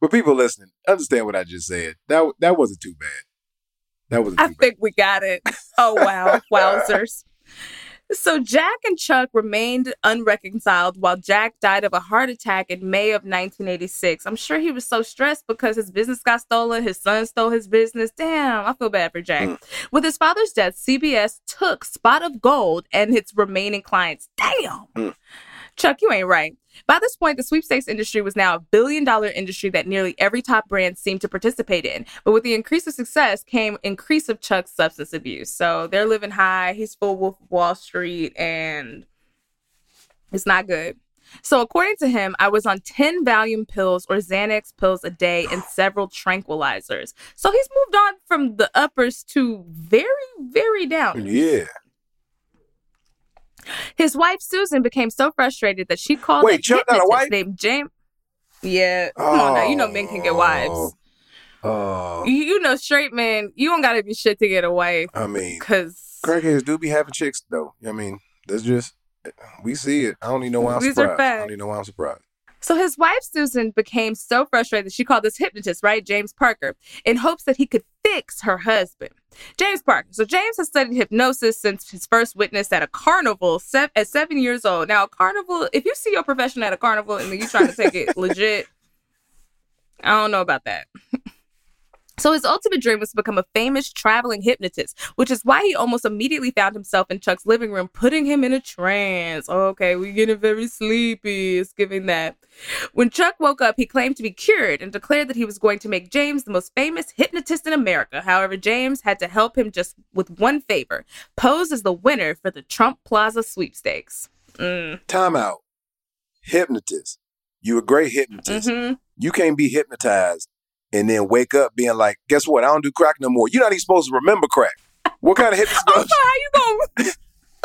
but people listening, understand what I just said. That that wasn't too bad. That was I think we got it. Oh wow. Wowzers. So Jack and Chuck remained unreconciled while Jack died of a heart attack in May of 1986. I'm sure he was so stressed because his business got stolen, his son stole his business. Damn, I feel bad for Jack. Mm. With his father's death, CBS took Spot of Gold and its remaining clients. Damn. Mm. Chuck, you ain't right. By this point, the sweepstakes industry was now a billion dollar industry that nearly every top brand seemed to participate in. But with the increase of success came increase of Chuck's substance abuse. So they're living high. He's full Wolf Wall Street and it's not good. So, according to him, I was on 10 Valium pills or Xanax pills a day and several tranquilizers. So, he's moved on from the uppers to very, very down. Yeah. His wife Susan became so frustrated that she called Wait, Chuck got a wife named James. Yeah, come oh, on now. You know men can get oh. wives. Oh. You, you know, straight men, you don't gotta be shit to get a wife. I mean, because crackheads do be having chicks though. I mean, that's just we see it. I don't even know why I'm These surprised. I don't even know why I'm surprised. So his wife Susan became so frustrated that she called this hypnotist, right, James Parker, in hopes that he could fix her husband. James Parker. So James has studied hypnosis since his first witness at a carnival at seven years old. Now, a carnival, if you see your profession at a carnival and then you trying to take it legit, I don't know about that. So his ultimate dream was to become a famous traveling hypnotist, which is why he almost immediately found himself in Chuck's living room, putting him in a trance. Okay, we're getting very sleepy. It's giving that. When Chuck woke up, he claimed to be cured and declared that he was going to make James the most famous hypnotist in America. However, James had to help him just with one favor pose as the winner for the Trump Plaza sweepstakes. Mm. Time out. Hypnotist. You a great hypnotist. Mm-hmm. You can't be hypnotized and then wake up being like, guess what? I don't do crack no more. You're not even supposed to remember crack. What kind of hypnotist? how you gonna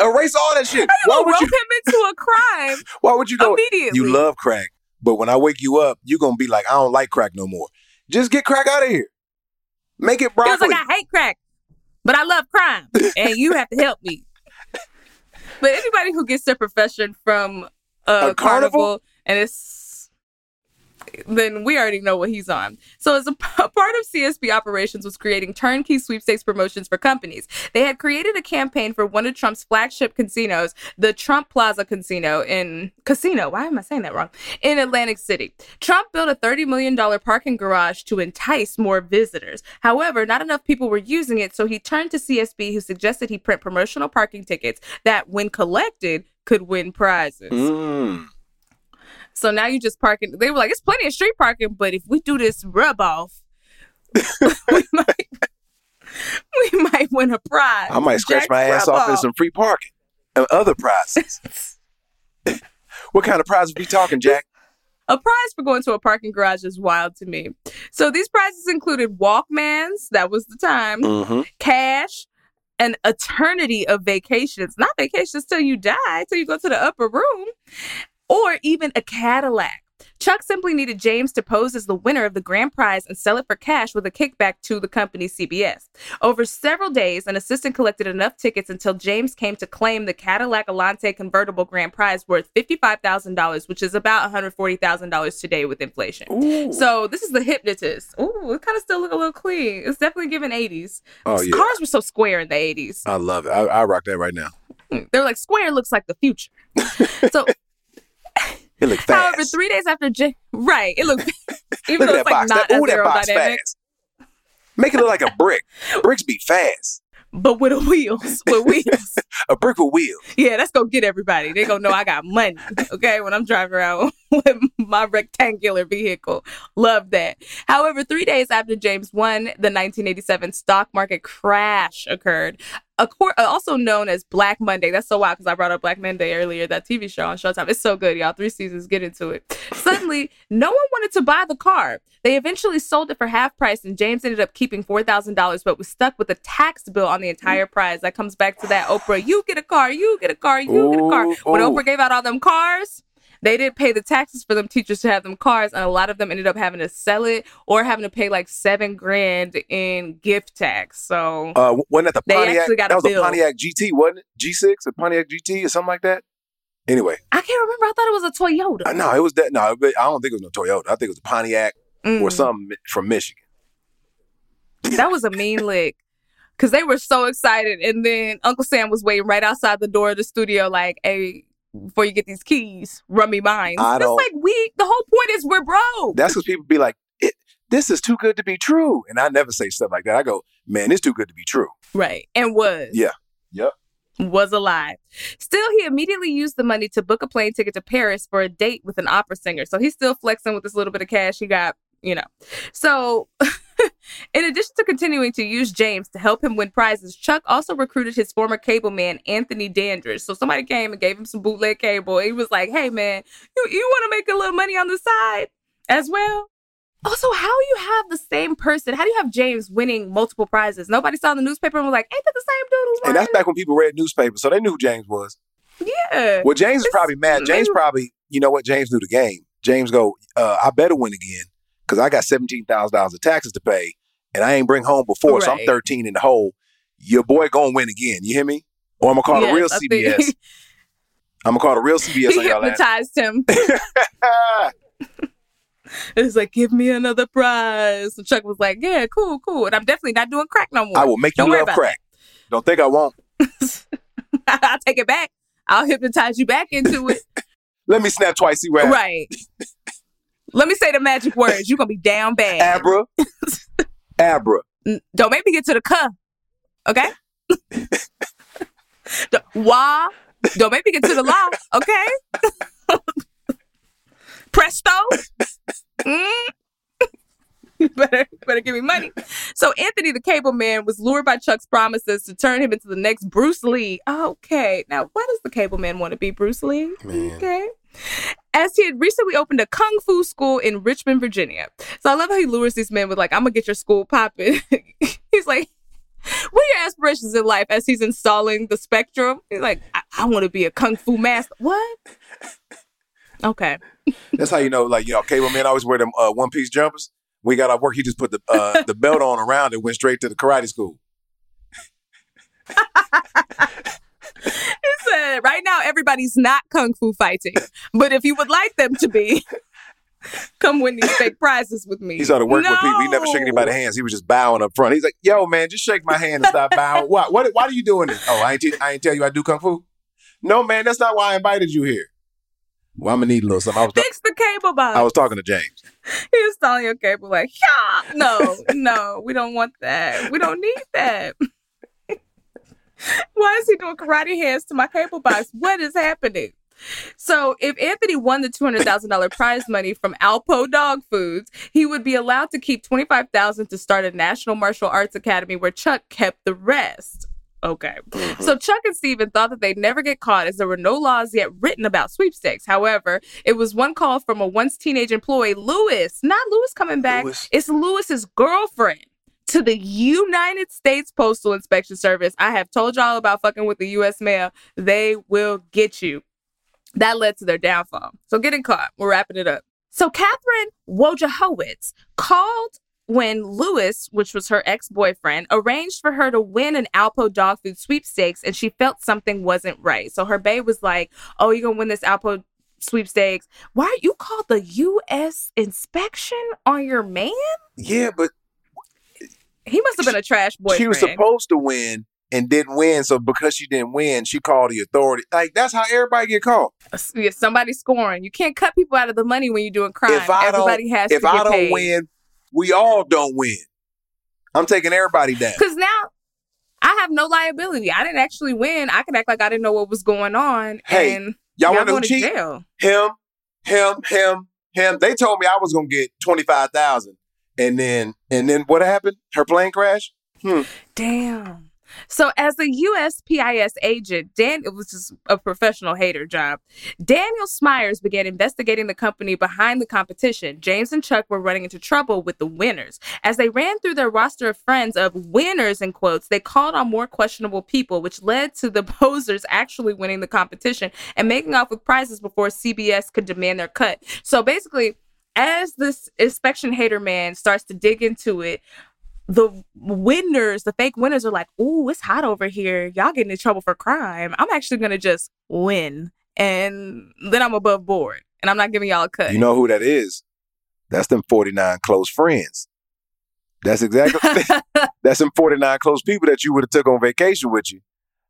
erase all that shit? How you why would you him into a crime? why would you go immediately? You love crack, but when I wake you up, you're gonna be like, I don't like crack no more. Just get crack out of here. Make it broccoli. Feels like I hate crack, but I love crime, and you have to help me. But anybody who gets their profession from a, a carnival, carnival and it's then we already know what he's on. So, as a, a, part of CSB operations was creating turnkey sweepstakes promotions for companies. They had created a campaign for one of Trump's flagship casinos, the Trump Plaza Casino in Casino. Why am I saying that wrong? In Atlantic City. Trump built a $30 million parking garage to entice more visitors. However, not enough people were using it, so he turned to CSB, who suggested he print promotional parking tickets that, when collected, could win prizes. Mm. So now you just parking. They were like, it's plenty of street parking, but if we do this rub off, we might we might win a prize. I might scratch Jack my ass off in some free parking and other prizes. what kind of prize are we talking, Jack? A prize for going to a parking garage is wild to me. So these prizes included Walkmans, that was the time, mm-hmm. cash, an eternity of vacations, not vacations till you die, till you go to the upper room, or even a Cadillac. Chuck simply needed James to pose as the winner of the grand prize and sell it for cash with a kickback to the company CBS. Over several days, an assistant collected enough tickets until James came to claim the Cadillac Alante convertible grand prize worth $55,000, which is about $140,000 today with inflation. Ooh. So this is the hypnotist. Ooh, it kind of still look a little clean. It's definitely giving 80s. Oh, yeah. Cars were so square in the 80s. I love it. I, I rock that right now. Hmm. They're like, square looks like the future. so it looked fast. However, three days after J, right, it looked even though it's like box. not that, ooh, that box fast. Make it look like a brick. Bricks be fast. But with a wheels, with wheels. a brick with wheels. Yeah, that's gonna get everybody. They gonna know I got money. Okay, when I'm driving around with my rectangular vehicle. Love that. However, three days after James won, the 1987 stock market crash occurred a court, uh, also known as Black Monday. That's so wild because I brought up Black Monday earlier, that TV show on Showtime. It's so good, y'all. Three seasons, get into it. Suddenly, no one wanted to buy the car. They eventually sold it for half price, and James ended up keeping $4,000, but was stuck with a tax bill on the entire prize. That comes back to that Oprah, you get a car, you get a car, you ooh, get a car. When ooh. Oprah gave out all them cars, they didn't pay the taxes for them teachers to have them cars, and a lot of them ended up having to sell it or having to pay like seven grand in gift tax. So uh, wasn't that the Pontiac? Got that was bill. a Pontiac GT, wasn't it? G6, a Pontiac GT, or something like that. Anyway, I can't remember. I thought it was a Toyota. Uh, no, it was that. No, I don't think it was no Toyota. I think it was a Pontiac mm. or something from Michigan. That was a mean lick because they were so excited. And then Uncle Sam was waiting right outside the door of the studio, like, hey, before you get these keys, run me mine. I it's like we the whole point is we're broke. That's what people be like, this is too good to be true. And I never say stuff like that. I go, man, it's too good to be true. Right. And was. Yeah. Yep. was a lie. Still, he immediately used the money to book a plane ticket to Paris for a date with an opera singer. So he's still flexing with this little bit of cash he got, you know. So, in addition to continuing to use James to help him win prizes, Chuck also recruited his former cable man, Anthony Dandridge. So somebody came and gave him some bootleg cable. He was like, hey, man, you, you want to make a little money on the side as well? Also, how you have the same person? How do you have James winning multiple prizes? Nobody saw in the newspaper and was like, "Ain't that the same dude who won?" And that's back when people read newspapers, so they knew who James was. Yeah. Well, James is probably mad. James probably, you know what? James knew the game. James go, uh, I better win again because I got seventeen thousand dollars of taxes to pay, and I ain't bring home before, right. so I'm thirteen in the hole. Your boy gonna win again. You hear me? Or I'm gonna call yes, the real CBS. I'm gonna call the real CBS. He hypnotized him. it's like, give me another prize. And Chuck was like, yeah, cool, cool. And I'm definitely not doing crack no more. I will make you Don't love crack. That. Don't think I won't. I'll take it back. I'll hypnotize you back into it. Let me snap twice, see what Right. Let me say the magic words. You're going to be down bad. Abra. Abra. Don't make me get to the cuh. Okay? Wah. Don't make me get to the law. Okay? Presto. Mm. better, better give me money. So Anthony the Cable Man was lured by Chuck's promises to turn him into the next Bruce Lee. Okay, now why does the Cable Man want to be Bruce Lee? Man. Okay. As he had recently opened a kung fu school in Richmond, Virginia. So I love how he lures these men with like, I'm gonna get your school popping. he's like, what are your aspirations in life as he's installing the spectrum? He's like, I, I want to be a kung fu master. What? Okay. That's how you know, like, you know, cable men always wear them uh, one piece jumpers. We got our work. He just put the uh, the belt on around and went straight to the karate school. he said, right now, everybody's not kung fu fighting. But if you would like them to be, come win these fake prizes with me. He started working no. with people. He never shook anybody's hands. He was just bowing up front. He's like, yo, man, just shake my hand and stop bowing. What? What? Why are you doing this? Oh, I ain't, t- I ain't tell you I do kung fu? No, man, that's not why I invited you here. Well, I'm gonna need a little something. I was Fix the cable box. I was talking to James. He was telling your cable like, yeah, no, no, we don't want that. We don't need that. Why is he doing karate hands to my cable box? What is happening? So, if Anthony won the two hundred thousand dollar prize money from Alpo Dog Foods, he would be allowed to keep twenty five thousand to start a National Martial Arts Academy, where Chuck kept the rest. Okay. Mm-hmm. So Chuck and Steven thought that they'd never get caught as there were no laws yet written about sweepstakes. However, it was one call from a once teenage employee, Lewis, not Lewis coming back. Lewis. It's Lewis's girlfriend to the United States Postal Inspection Service. I have told y'all about fucking with the US mail. They will get you. That led to their downfall. So getting caught. We're wrapping it up. So Catherine Wojciechowicz called when Lewis, which was her ex boyfriend, arranged for her to win an Alpo dog food sweepstakes and she felt something wasn't right. So her babe was like, Oh, you're going to win this Alpo sweepstakes. Why you called the U.S. inspection on your man? Yeah, but he must have been a trash boyfriend. She was supposed to win and didn't win. So because she didn't win, she called the authority. Like that's how everybody get called. Yeah, somebody scoring. You can't cut people out of the money when you're doing crime. If I Everybody has if to I don't paid. win, we all don't win. I'm taking everybody down. Because now I have no liability. I didn't actually win. I can act like I didn't know what was going on. Hey, and y'all, want to cheat? Jail. Him, him, him, him. They told me I was gonna get twenty five thousand, and then and then what happened? Her plane crash. Hmm. Damn. So, as a USPIS agent, Dan, it was just a professional hater job. Daniel Smyers began investigating the company behind the competition. James and Chuck were running into trouble with the winners. As they ran through their roster of friends of winners, in quotes, they called on more questionable people, which led to the posers actually winning the competition and making off with prizes before CBS could demand their cut. So, basically, as this inspection hater man starts to dig into it, the winners, the fake winners are like, ooh, it's hot over here. Y'all getting in trouble for crime. I'm actually gonna just win. And then I'm above board. And I'm not giving y'all a cut. You know who that is? That's them 49 close friends. That's exactly that's them 49 close people that you would have took on vacation with you.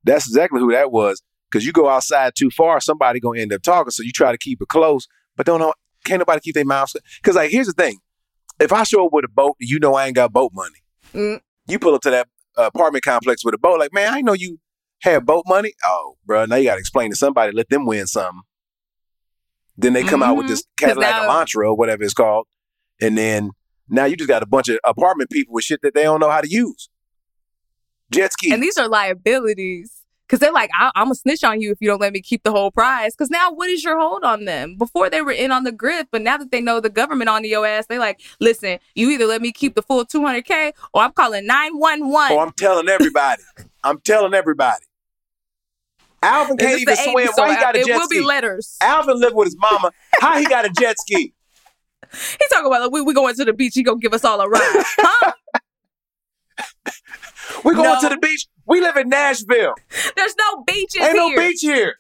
That's exactly who that was. Cause you go outside too far, somebody gonna end up talking. So you try to keep it close, but don't know can't nobody keep their mouths. Cause like here's the thing. If I show up with a boat, you know I ain't got boat money. Mm. You pull up to that uh, apartment complex with a boat, like, man, I know you Had boat money? Oh, bro, now you got to explain to somebody, let them win something. Then they come mm-hmm. out with this mm-hmm. Cadillac now, Elantra or whatever it's called. And then now you just got a bunch of apartment people with shit that they don't know how to use. Jet ski. And these are liabilities. Cause they're like, I- am gonna snitch on you if you don't let me keep the whole prize. Cause now what is your hold on them? Before they were in on the grip, but now that they know the government on your ass, they like, listen, you either let me keep the full 200k or I'm calling 911. Oh, I'm telling everybody. I'm telling everybody. Alvin can't even swim. Why he got a jet ski? It will be letters. Alvin lived with his mama. How he got a jet ski? He's talking about like, we we going to the beach. He gonna give us all a ride, huh? we going no. to the beach. We live in Nashville. There's no beaches. Ain't here. no beach here.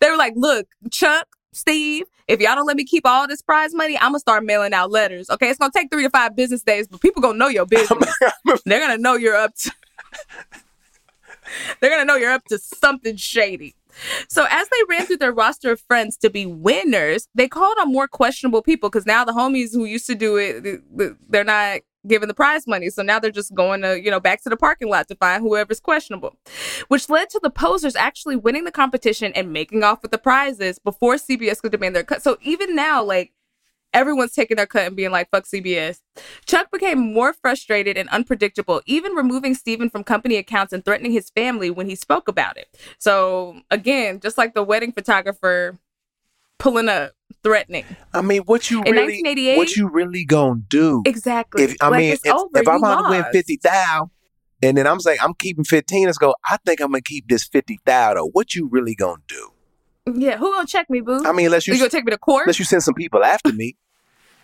They were like, look, Chuck, Steve, if y'all don't let me keep all this prize money, I'm gonna start mailing out letters. Okay, it's gonna take three to five business days, but people gonna know your business. They're gonna know you're up to. They're gonna know you're up to something shady. So as they ran through their roster of friends to be winners, they called on more questionable people because now the homies who used to do it, they're not given the prize money. So now they're just going to, you know, back to the parking lot to find whoever's questionable, which led to the posers actually winning the competition and making off with the prizes before CBS could demand their cut. So even now, like, everyone's taking their cut and being like, fuck CBS. Chuck became more frustrated and unpredictable, even removing Stephen from company accounts and threatening his family when he spoke about it. So again, just like the wedding photographer pulling up threatening. I mean, what you in really, what you really gonna do? Exactly. If I like, mean, if, if I'm gonna win fifty thousand, and then I'm saying I'm keeping fifteen, let's go. I think I'm gonna keep this fifty thousand. What you really gonna do? Yeah, who gonna check me, boo? I mean, unless you, you gonna take me to court, unless you send some people after me.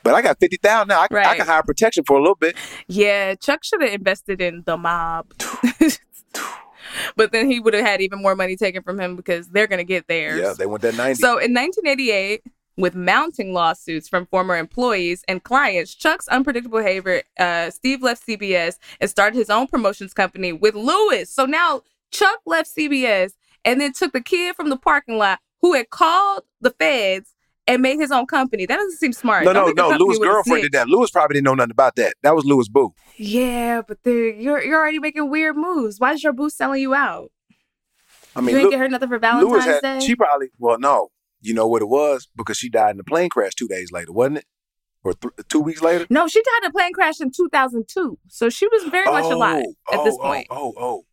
But I got fifty thousand now. I, right. I can hire protection for a little bit. Yeah, Chuck should have invested in the mob. but then he would have had even more money taken from him because they're to get theirs. Yeah, they want that 90. So in 1988, with mounting lawsuits from former employees and clients, Chuck's unpredictable behavior, uh, Steve left CBS and started his own promotions company with Lewis. So now Chuck left CBS and then took the kid from the parking lot who had called the feds and made his own company. That doesn't seem smart. No, no, no. Lewis' girlfriend did that. Lewis probably didn't know nothing about that. That was Lewis' boo. Yeah, but you're you're already making weird moves. Why is your boo selling you out? I mean, you ain't get her nothing for Valentine's had, Day. She probably well, no. You know what it was because she died in a plane crash two days later, wasn't it? Or th- two weeks later? No, she died in a plane crash in 2002. So she was very oh, much alive at oh, this point. Oh, oh, oh.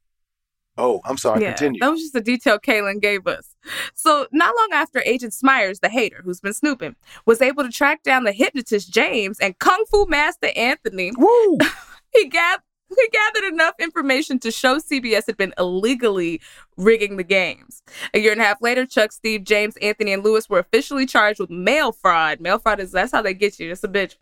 Oh, I'm sorry. Yeah, Continue. That was just a detail Kaelyn gave us. So, not long after Agent Smyers, the hater who's been snooping, was able to track down the hypnotist James and Kung Fu Master Anthony, Woo! he got we gathered enough information to show CBS had been illegally rigging the games. A year and a half later, Chuck, Steve, James, Anthony, and Lewis were officially charged with mail fraud. Mail fraud is that's how they get you. It's a bitch.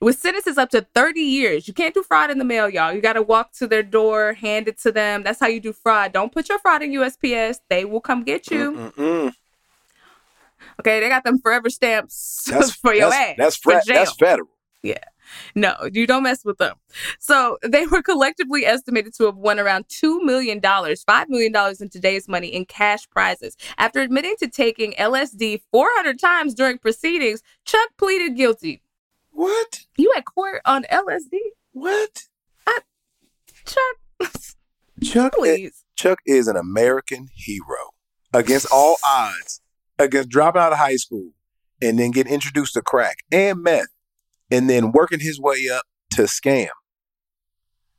With sentences up to 30 years. You can't do fraud in the mail, y'all. You got to walk to their door, hand it to them. That's how you do fraud. Don't put your fraud in USPS. They will come get you. Mm-mm-mm. Okay, they got them forever stamps that's, for your that's, ass. That's, fra- that's federal. Yeah. No, you don't mess with them. So they were collectively estimated to have won around $2 million, $5 million in today's money in cash prizes. After admitting to taking LSD 400 times during proceedings, Chuck pleaded guilty. What? You at court on LSD? What? I, Chuck. Chuck, please. Is, Chuck is an American hero against all odds, against dropping out of high school and then getting introduced to crack and meth and then working his way up to scam.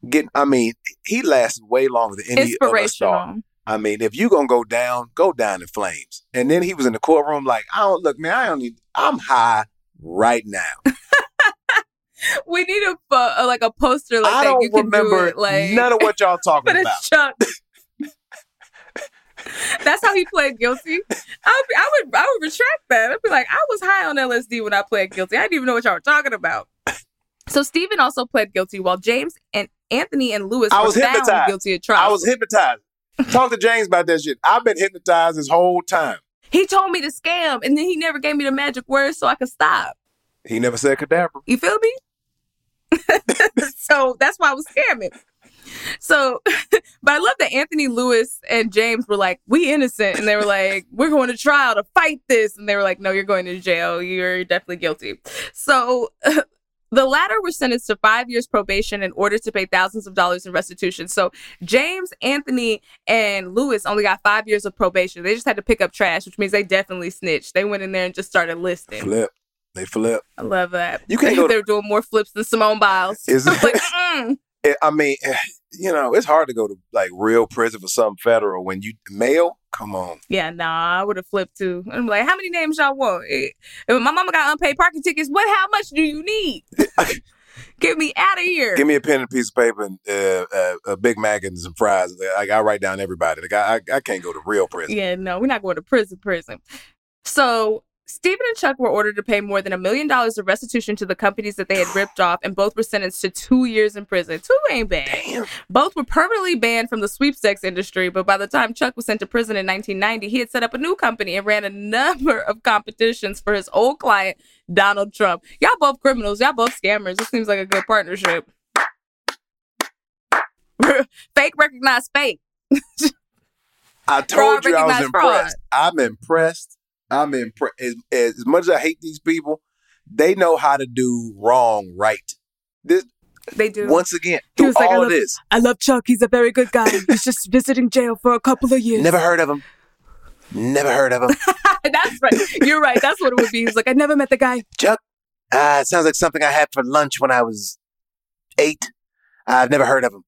Getting, I mean, he lasted way longer than any of us thought. I mean, if you gonna go down, go down in flames. And then he was in the courtroom like, I don't look, man, I don't need. I'm high right now. we need a uh, like a poster like I that. You remember do it, like none of what y'all talking about. That's how he pled guilty. I would, I would, I would retract that. I'd be like, I was high on LSD when I pled guilty. I didn't even know what y'all were talking about. So Stephen also pled guilty, while James and Anthony and Lewis I was were hypnotized. found guilty of trial. I was hypnotized. Talk to James about that shit. I've been hypnotized this whole time. He told me to scam, and then he never gave me the magic words so I could stop. He never said cadaver. You feel me? so that's why I was scamming. So, but I love that Anthony Lewis and James were like, "We innocent," and they were like, "We're going to trial to fight this," and they were like, "No, you're going to jail. You're definitely guilty." So. The latter were sentenced to five years probation in order to pay thousands of dollars in restitution. So James, Anthony, and Lewis only got five years of probation. They just had to pick up trash, which means they definitely snitched. They went in there and just started listing. Flip. They flip. I love that. You can't go. They're doing more flips than Simone Biles. Is it? like, mm. I mean, you know, it's hard to go to like real prison for something federal when you mail. Come on. Yeah, nah, I would have flipped too. I'm like, how many names y'all want? If my mama got unpaid parking tickets, what? How much do you need? Get me out of here. Give me a pen and a piece of paper and uh, uh, a Big Mac and some fries. Like, I write down everybody. Like, I, I can't go to real prison. Yeah, no, we're not going to prison. Prison. So Stephen and Chuck were ordered to pay more than a million dollars of restitution to the companies that they had ripped off, and both were sentenced to two years in prison. Two ain't bad. Damn. Both were permanently banned from the sweepstakes industry, but by the time Chuck was sent to prison in 1990, he had set up a new company and ran a number of competitions for his old client, Donald Trump. Y'all both criminals. Y'all both scammers. This seems like a good partnership. fake recognize fake. I told you I was impressed. Fraud. I'm impressed I'm impressed. As, as much as I hate these people, they know how to do wrong right. This, they do. Once again, through all like, I love, this. I love Chuck. He's a very good guy. He's just visiting jail for a couple of years. Never heard of him. Never heard of him. That's right. You're right. That's what it would be. He's like, I never met the guy. Chuck, uh, it sounds like something I had for lunch when I was eight. I've never heard of him.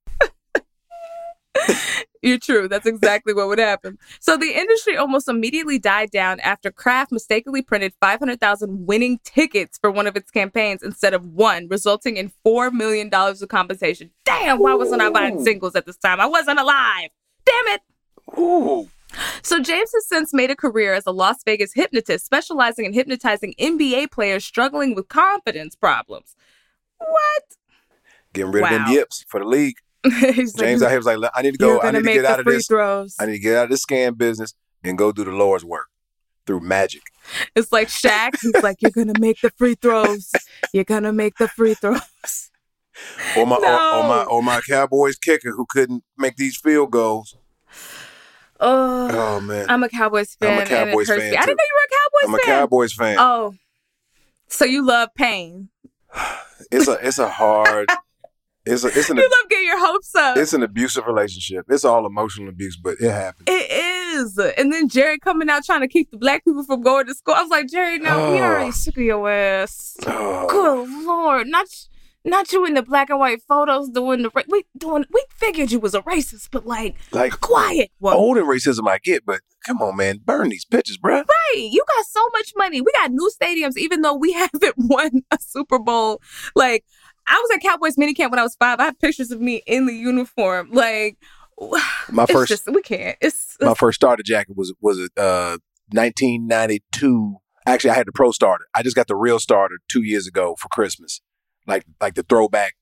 You're true. That's exactly what would happen. So the industry almost immediately died down after Kraft mistakenly printed 500,000 winning tickets for one of its campaigns instead of one, resulting in $4 million of compensation. Damn, why wasn't I buying singles at this time? I wasn't alive. Damn it. Ooh. So James has since made a career as a Las Vegas hypnotist, specializing in hypnotizing NBA players struggling with confidence problems. What? Getting rid wow. of them yips for the league. James like, out here was like, I need to go. I need to get out of this. Throws. I need to get out of this scam business and go do the Lord's work through magic. It's like Shaq. He's like, you're gonna make the free throws. You're gonna make the free throws. Or my, no. or, or, my, or my Cowboys kicker who couldn't make these field goals. Oh, oh man, I'm a Cowboys fan. I'm a Cowboys fan. I didn't know you were a Cowboys I'm fan. I'm a Cowboys fan. Oh, so you love pain? it's a it's a hard it's a, it's an you love getting your hopes up. It's an abusive relationship. It's all emotional abuse, but it happens. It is. And then Jerry coming out trying to keep the black people from going to school. I was like, Jerry, no, oh. we already sick of your ass. Oh. Good lord, not not you in the black and white photos doing the we doing. We figured you was a racist, but like, like quiet. Old and racism I get, but come on, man, burn these pictures, bro. Right, you got so much money. We got new stadiums, even though we haven't won a Super Bowl. Like I was at Cowboys minicamp when I was five. I have pictures of me in the uniform. Like my first, just, we can't. It's, it's, my first starter jacket was was uh 1992. Actually, I had the pro starter. I just got the real starter two years ago for Christmas, like like the throwback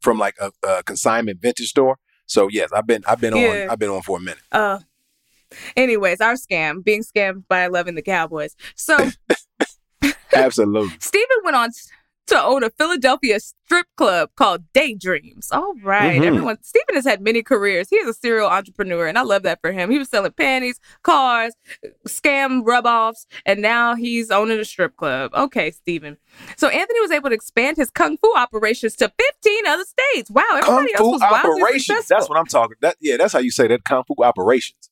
from like a, a consignment vintage store. So yes, I've been I've been yeah. on I've been on for a minute. Uh, anyways, our scam being scammed by loving the Cowboys. So absolutely, Stephen went on to own a Philadelphia strip club called Daydreams. All right. mm-hmm. Everyone, Stephen has had many careers. He is a serial entrepreneur, and I love that for him. He was selling panties, cars, scam rub offs, and now he's owning a strip club. Okay, Stephen. So Anthony was able to expand his kung fu operations to 15 other states. Wow, everybody kung else was operations. That's what I'm talking. That yeah, that's how you say that kung fu operations.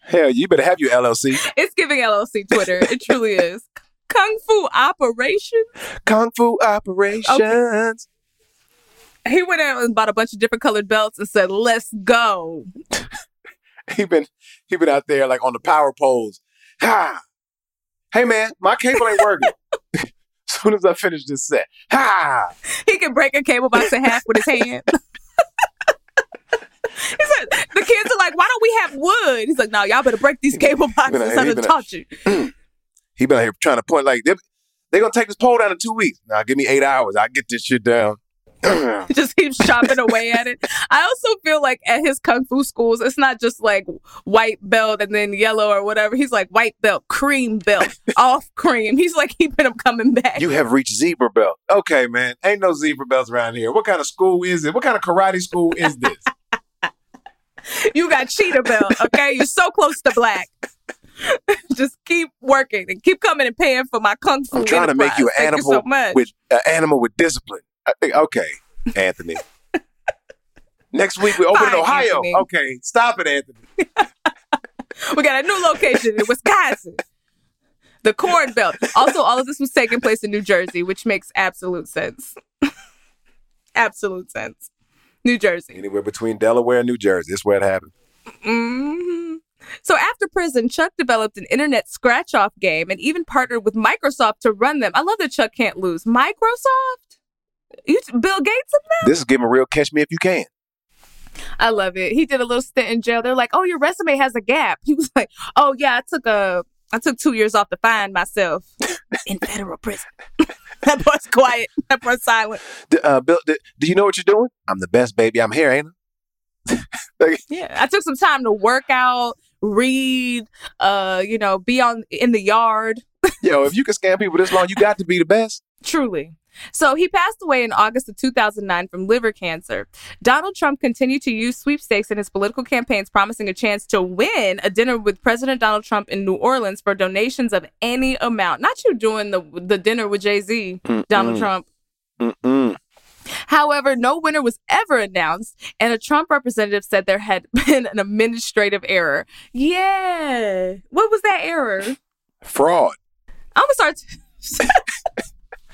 Hell, you better have your LLC. It's giving LLC Twitter. it truly is. Kung Fu Operations. Kung Fu Operations. Okay. He went out and bought a bunch of different colored belts and said, "Let's go." he been he been out there like on the power poles. Ha! Hey man, my cable ain't working. as soon as I finish this set, ha! He can break a cable box in half with his hand. He said, the kids are like, why don't we have wood? He's like, no, y'all better break these cable boxes. I'm going to taught you. He been out here trying to point like they're, they gonna take this pole down in two weeks. Now give me eight hours. I get this shit down. just keeps chopping away at it. I also feel like at his kung fu schools, it's not just like white belt and then yellow or whatever. He's like white belt, cream belt, off cream. He's like keeping them coming back. You have reached zebra belt. Okay, man. Ain't no zebra belts around here. What kind of school is it? What kind of karate school is this? you got cheetah belt. Okay, you're so close to black. just keep working and keep coming and paying for my kung fu. I'm trying enterprise. to make you an animal you so with an animal with discipline. okay, Anthony. Next week we open Fine, in Ohio. Anthony. Okay, stop it, Anthony. We got a new location in Wisconsin. The Corn Belt. Also, all of this was taking place in New Jersey, which makes absolute sense. absolute sense. New Jersey. Anywhere between Delaware and New Jersey. That's where it happened. hmm So after prison, Chuck developed an internet scratch off game and even partnered with Microsoft to run them. I love that Chuck can't lose. Microsoft? You, Bill Gates of them? This is giving real catch me if you can. I love it. He did a little stint in jail. They're like, "Oh, your resume has a gap." He was like, "Oh yeah, I took a I took two years off to find myself in federal prison." that boy's quiet. That boy's silent. D- uh, Bill, d- do you know what you're doing? I'm the best, baby. I'm here, ain't I? Like, Yeah, I took some time to work out, read, uh, you know, be on in the yard. yo, if you can scam people this long, you got to be the best. Truly. So he passed away in August of 2009 from liver cancer. Donald Trump continued to use sweepstakes in his political campaigns, promising a chance to win a dinner with President Donald Trump in New Orleans for donations of any amount. Not you doing the the dinner with Jay Z, Donald Trump. Mm-mm. However, no winner was ever announced, and a Trump representative said there had been an administrative error. Yeah, what was that error? Fraud. I'm gonna start.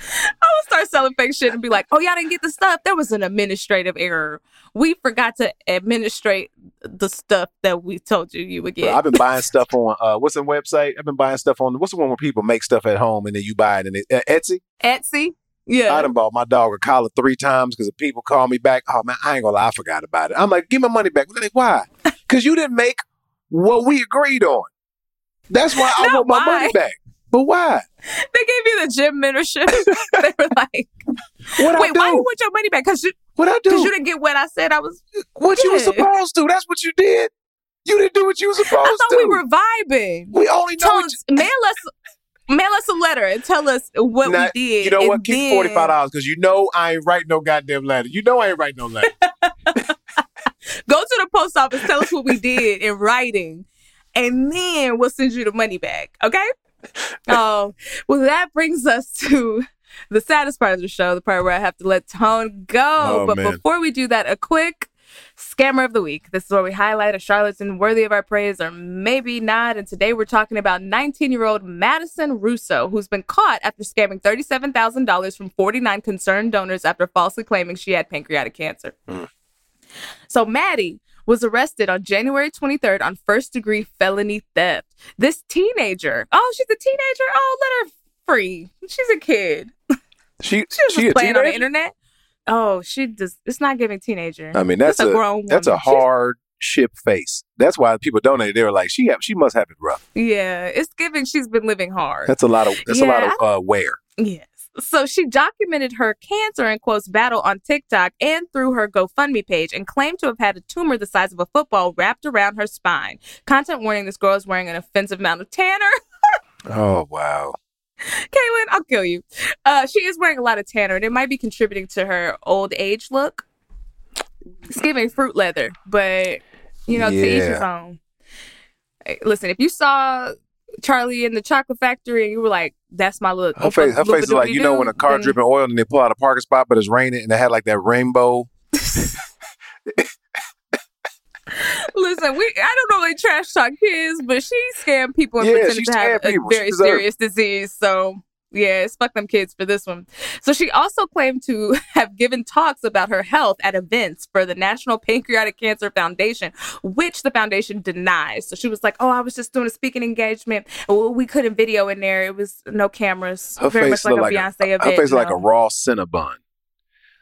I'm gonna start selling fake shit and be like, "Oh, y'all didn't get the stuff. There was an administrative error. We forgot to administrate the stuff that we told you you would Bro, get." I've been buying stuff on uh, what's the website? I've been buying stuff on what's the one where people make stuff at home and then you buy it and it, uh, Etsy. Etsy. I Yeah. done bought my dog a collar three times because the people call me back. Oh man, I ain't gonna lie, I forgot about it. I'm like, give my money back. Like, why? Because you didn't make what we agreed on. That's why I want my why. money back. But why? They gave you the gym membership. they were like, What I "Wait, do? why you want your money back? Because you, what I do? cause you didn't get what I said. I was. what you were supposed to. That's what you did. You didn't do what you were supposed to. I thought to. we were vibing. We only know Tell us, mail us, mail us a letter and tell us what Now, we did. You know what? Keep then- forty five dollars because you know I ain't writing no goddamn letter. You know I ain't writing no letter. Go to the post office, tell us what we did in writing, and then we'll send you the money back. Okay? Oh, well, that brings us to the saddest part of the show, the part where I have to let Tone go. Oh, but man. before we do that, a quick scammer of the week. This is where we highlight a charlatan worthy of our praise or maybe not. And today we're talking about 19 year old Madison Russo, who's been caught after scamming $37,000 from 49 concerned donors after falsely claiming she had pancreatic cancer. Hmm. So Maddie was arrested on January 23rd on first degree felony theft. This teenager, oh, she's a teenager. Oh, let her free. She's a kid. She She was she just playing on the internet. Oh, she just it's not giving teenager. I mean that's That's a a, grown that's a woman. Hard ship face. That's why people donated. They were like, she have, she must have it rough. yeah, it's giving she's been living hard. That's a lot of that's a lot of uh, wear. Yes. So she documented her cancer and quotes battle on TikTok and through her GoFundMe page and claimed to have had a tumor the size of a football wrapped around her spine. Content warning this girl is wearing an offensive amount of tanner. Oh wow. Kaelyn, I'll kill you. Uh, she is wearing a lot of tanner and it might be contributing to her old age look. It's giving fruit leather, but you know, to each his own. Hey, Listen, if you saw Charlie in the chocolate factory and you were like, that's my look. Her face, her face is like you know when a car then- dripping oil and they pull out a parking spot, but it's raining and they had like that rainbow. Listen, we I don't normally trash talk kids, but she scammed people and Yeah, pretended to have a people. She very serious disease. So yeah, it's fuck them kids for this one. So she also claimed to have given talks about her health at events for the National Pancreatic Cancer Foundation, which the foundation denies. So she was like, "Oh, I was just doing a speaking engagement. Well, We couldn't video in there. It was no cameras. Her very face much like a like Beyonce a, event. her face you like a raw cinnabon.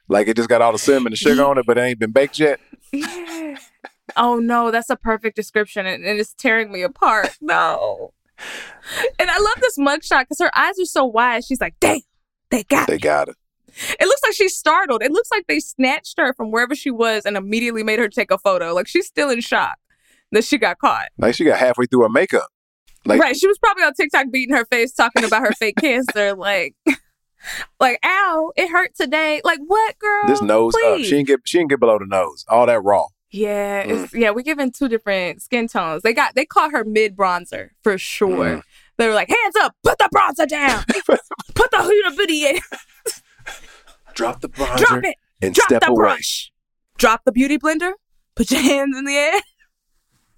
Like it just got all the cinnamon and sugar on it, but it ain't been baked yet. Yeah. Oh no, that's a perfect description, and, and it's tearing me apart. No. And I love this mugshot because her eyes are so wide. She's like, "Damn, they got it. They me." got it. It looks like she's startled. It looks like they snatched her from wherever she was and immediately made her take a photo. Like she's still in shock that she got caught. Like she got halfway through her makeup. Like right? She was probably on TikTok beating her face, talking about her fake cancer. Like, like, ow, it hurt today. Like, what, girl? this nose up. She didn't get she didn't get below the nose. All that raw. Yeah, Mm. it's, yeah, we're giving two different skin tones. They got they call her mid bronzer for sure. Mm. They were like, hands up, put the bronzer down, put the huda booty in. Drop the bronzer. Drop it. And Drop step the away. brush. Drop the beauty blender. Put your hands in the air.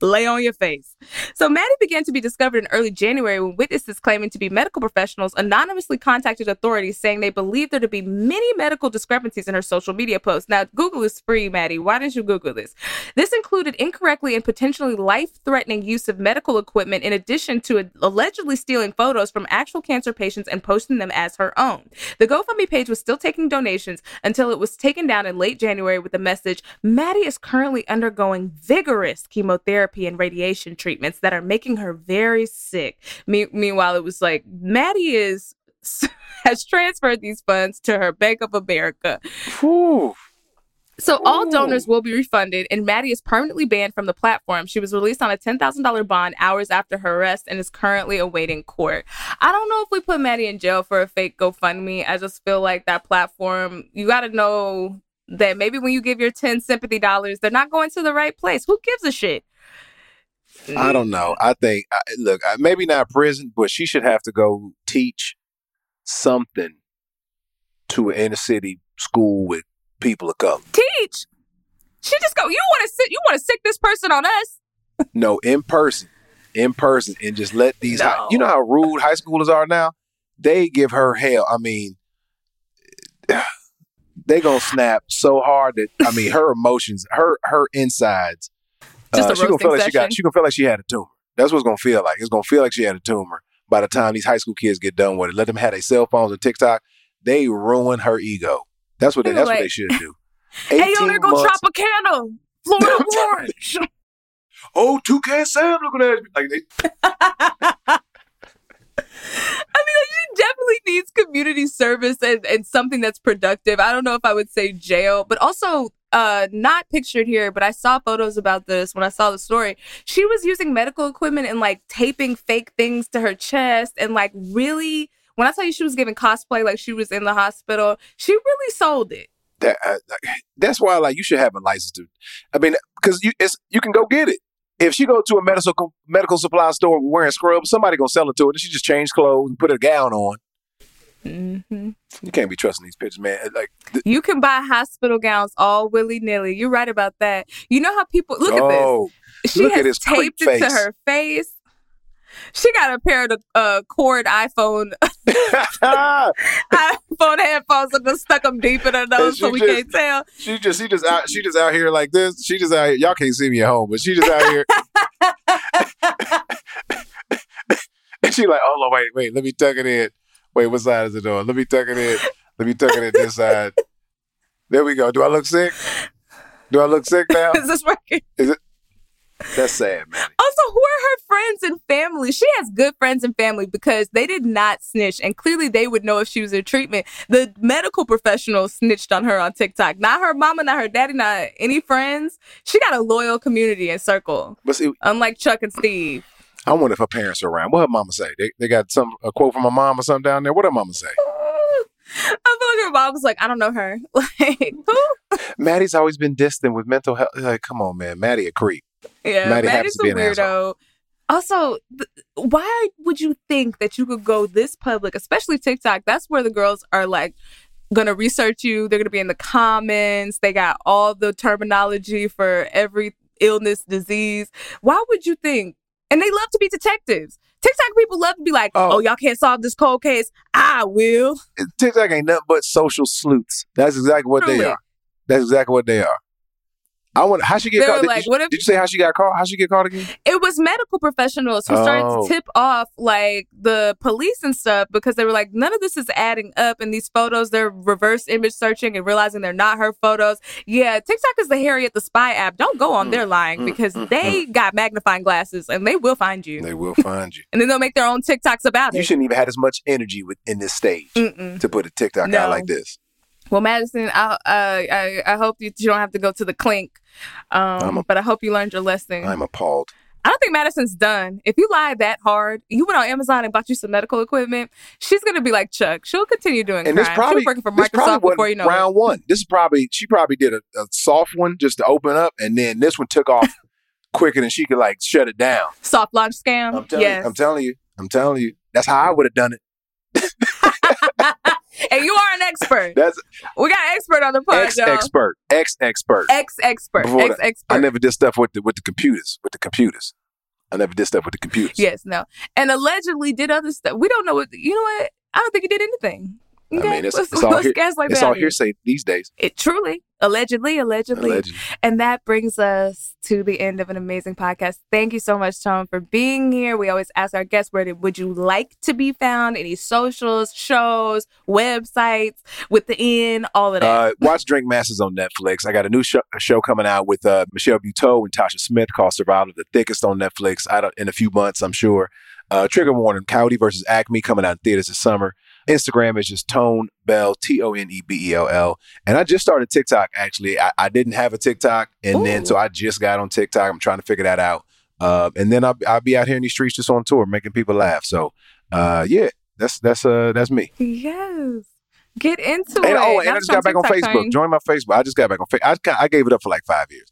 Lay on your face. So Maddie began to be discovered in early January when witnesses claiming to be medical professionals anonymously contacted authorities saying they believed there to be many medical discrepancies in her social media posts. Now, Google is free, Maddie. Why didn't you Google this? This included incorrectly and potentially life-threatening use of medical equipment in addition to allegedly stealing photos from actual cancer patients and posting them as her own. The GoFundMe page was still taking donations until it was taken down in late January with the message, Maddie is currently undergoing vigorous chemotherapy and radiation treatments that are making her very sick. Me- meanwhile, it was like, Maddie is has transferred these funds to her Bank of America. Whew. So all donors will be refunded, and Maddie is permanently banned from the platform. She was released on a ten thousand dollar bond hours after her arrest, and is currently awaiting court. I don't know if we put Maddie in jail for a fake GoFundMe. I just feel like that platform. You got to know that maybe when you give your ten sympathy dollars, they're not going to the right place. Who gives a shit? I don't mm-hmm. know. I think, I, look, I- maybe not prison, but she should have to go teach something to an inner city school with people of color. Teach. She just go. You want to sit? You want to sick this person on us? No, in person, in person, and just let these. High, you know how rude high schoolers are now. They give her hell. I mean, they gonna snap so hard that I mean, her emotions, her her insides. Uh, Just a she gonna feel like she got. She gonna feel like she had a tumor. That's what it's gonna feel like. It's gonna feel like she had a tumor by the time these high school kids get done with it. Let them have their cell phones and TikTok. They ruin her ego. That's what. They, that's what they should do. Hey, yo, 18 there go Tropicana, Florida Orange. Oh, 2K Sam looking at me. Like they, I mean, like, she definitely needs community service and, and something that's productive. I don't know if I would say jail, but also uh not pictured here, but I saw photos about this when I saw the story. She was using medical equipment and like taping fake things to her chest and like really when I tell you she was giving cosplay like she was in the hospital, she really sold it. that uh, that's why like you should have a license to i mean because you you can go get it if she go to a medical medical supply store wearing scrubs somebody gonna sell it to her and she just change clothes and put a gown on hmm you can't be trusting these pictures man like th- You can buy hospital gowns all willy nilly. You're right about that. You know how people look at this. oh She Look has taped it to her face. She got a pair of uh, cord iPhone iPhone headphones and just stuck them deep in her nose so we just- can't tell. she just she just out she just out here like this she just out here y'all can't see me at home but she just out here and she like oh no wait wait let me tuck it in wait what side is it on let me tuck it in let me tuck it in this side there we go do i look sick do i look sick now Is this working? Is it? That's sad man Also, who are her friends and family? She has good friends and family because they did not snitch, and clearly they would know if she was in treatment. The medical professional snitched on her on TikTok. Not her mama, not her daddy, not any friends. She got a loyal community and circle, but see unlike Chuck and Steve. I wonder if her parents are around what her mama say they, they got some a quote from her mom or something down there what her mama say I feel like her mom was like, I don't know her. Like, who? maddie's always been distant with mental health like come on man maddie a creep Yeah, Maddie Maddie's to a weirdo. Also, th- why would you think that you could go this public, especially TikTok? That's where the girls are like gonna research you. They're gonna be in the comments. They got all the terminology for every illness, disease. Why would you think? And they love to be detectives. TikTok people love to be like, Oh. "Oh, y'all can't solve this cold case. I will." TikTok ain't nothing but social sleuths. That's exactly what they are. That's exactly what they are. I want how she get They caught. Did, like, you, what if- did you say how she got caught? How she get caught again? It was medical professionals who started Oh. to tip off like the police and stuff because they were like, none of this is adding up. And these photos, they're reverse image searching and realizing they're not her photos. Yeah, TikTok is the Harriet the Spy app. Don't go on there lying mm, because mm, they got magnifying glasses and they will find you. They will find you. and then they'll make their own TikToks about You it. You shouldn't even have as much energy with, in this stage Mm-mm. to put a TikTok No. out like this. Well, Madison, I, uh, I I hope you, you don't have to go to the clink, um, a- but I hope you learned your lesson. I'm appalled. I don't think Madison's done. If you lied that hard, you went on Amazon and bought you some medical equipment, she's gonna be like Chuck. She'll continue doing And crime. this probably she was working for Microsoft before you know round one. This is probably she probably did a, a soft one just to open up, and then this one took off quicker than she could like shut it down. Soft launch scam. I'm telling yes. you. I'm telling you. I'm telling you. That's how I would have done it. And you are an expert. That's we got expert on the podcast. Ex expert, ex expert, ex expert, ex expert. I never did stuff with the with the computers, with the computers. I never did stuff with the computers. Yes, no, and allegedly did other stuff. We don't know what. You know what? I don't think he did anything. Okay? I mean, it's, it's all, hear, it's all hearsay these days. It truly, allegedly, allegedly. allegedly. And that brings us to the end of an amazing podcast. Thank you so much, Tone, for being here. We always ask our guests where would you like to be found? Any socials, shows, websites, with the N, all of that. Uh, watch Drink Masters on Netflix. I got a new show, a show coming out with uh, Michelle Buteau and Tasha Smith called Survival of the Thickest on Netflix out in a few months, I'm sure. Uh, Trigger warning: Coyote versus Acme coming out in theaters this summer. Instagram is just Tone Bell, T O N E B E L L. And I just started TikTok actually. I, I didn't have a TikTok, and Ooh. then so I just got on TikTok. I'm trying to figure that out. Uh, and then I'll, I'll be out here in these streets just on tour, making people laugh. So, uh, yeah, that's that's uh that's me. Yes. Get into and, it. Oh, and I just got back TikTok on Facebook. Join my Facebook. I just got back on Facebook. I, I gave it up for like five years.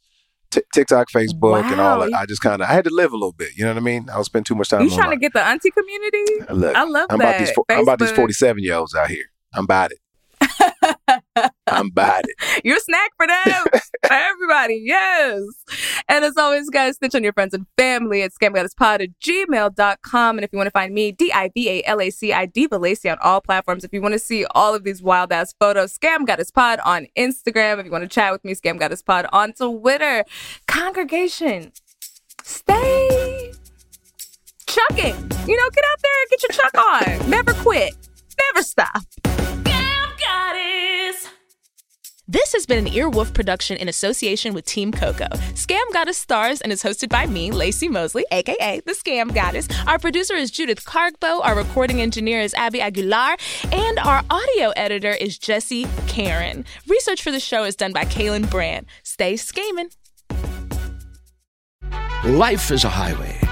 T- TikTok, Facebook, wow. and all that. I just kind of I had to live a little bit. You know what I mean? I don't spend too much time. You trying to get the auntie community? Look, I love I'm that. About these, I'm about these forty seven year olds out here. I'm about it. I'm about it. You're a snack for them, for everybody. Yes. And as always, guys, snitch on your friends and family at scamgoddesspod at gmail.com. And if you want to find me, D I V A L A C I Diva Laci on all platforms. If you want to see all of these wild ass photos, Scam Goddess Pod on Instagram. If you want to chat with me, Scam Goddess Pod on Twitter. Congregation, stay chucking. You know, get out there and get your chuck on. Never quit. Never stop. Goddess. This has been an Earwolf production in association with Team Coco. Scam Goddess stars and is hosted by me, Laci Mosley, aka the Scam Goddess. Our producer is Judith Cargbo, our recording engineer is Abby Aguilar, and our audio editor is Jesse Karen. Research for the show is done by Kaelyn Brandt. Stay scamming. Life is a highway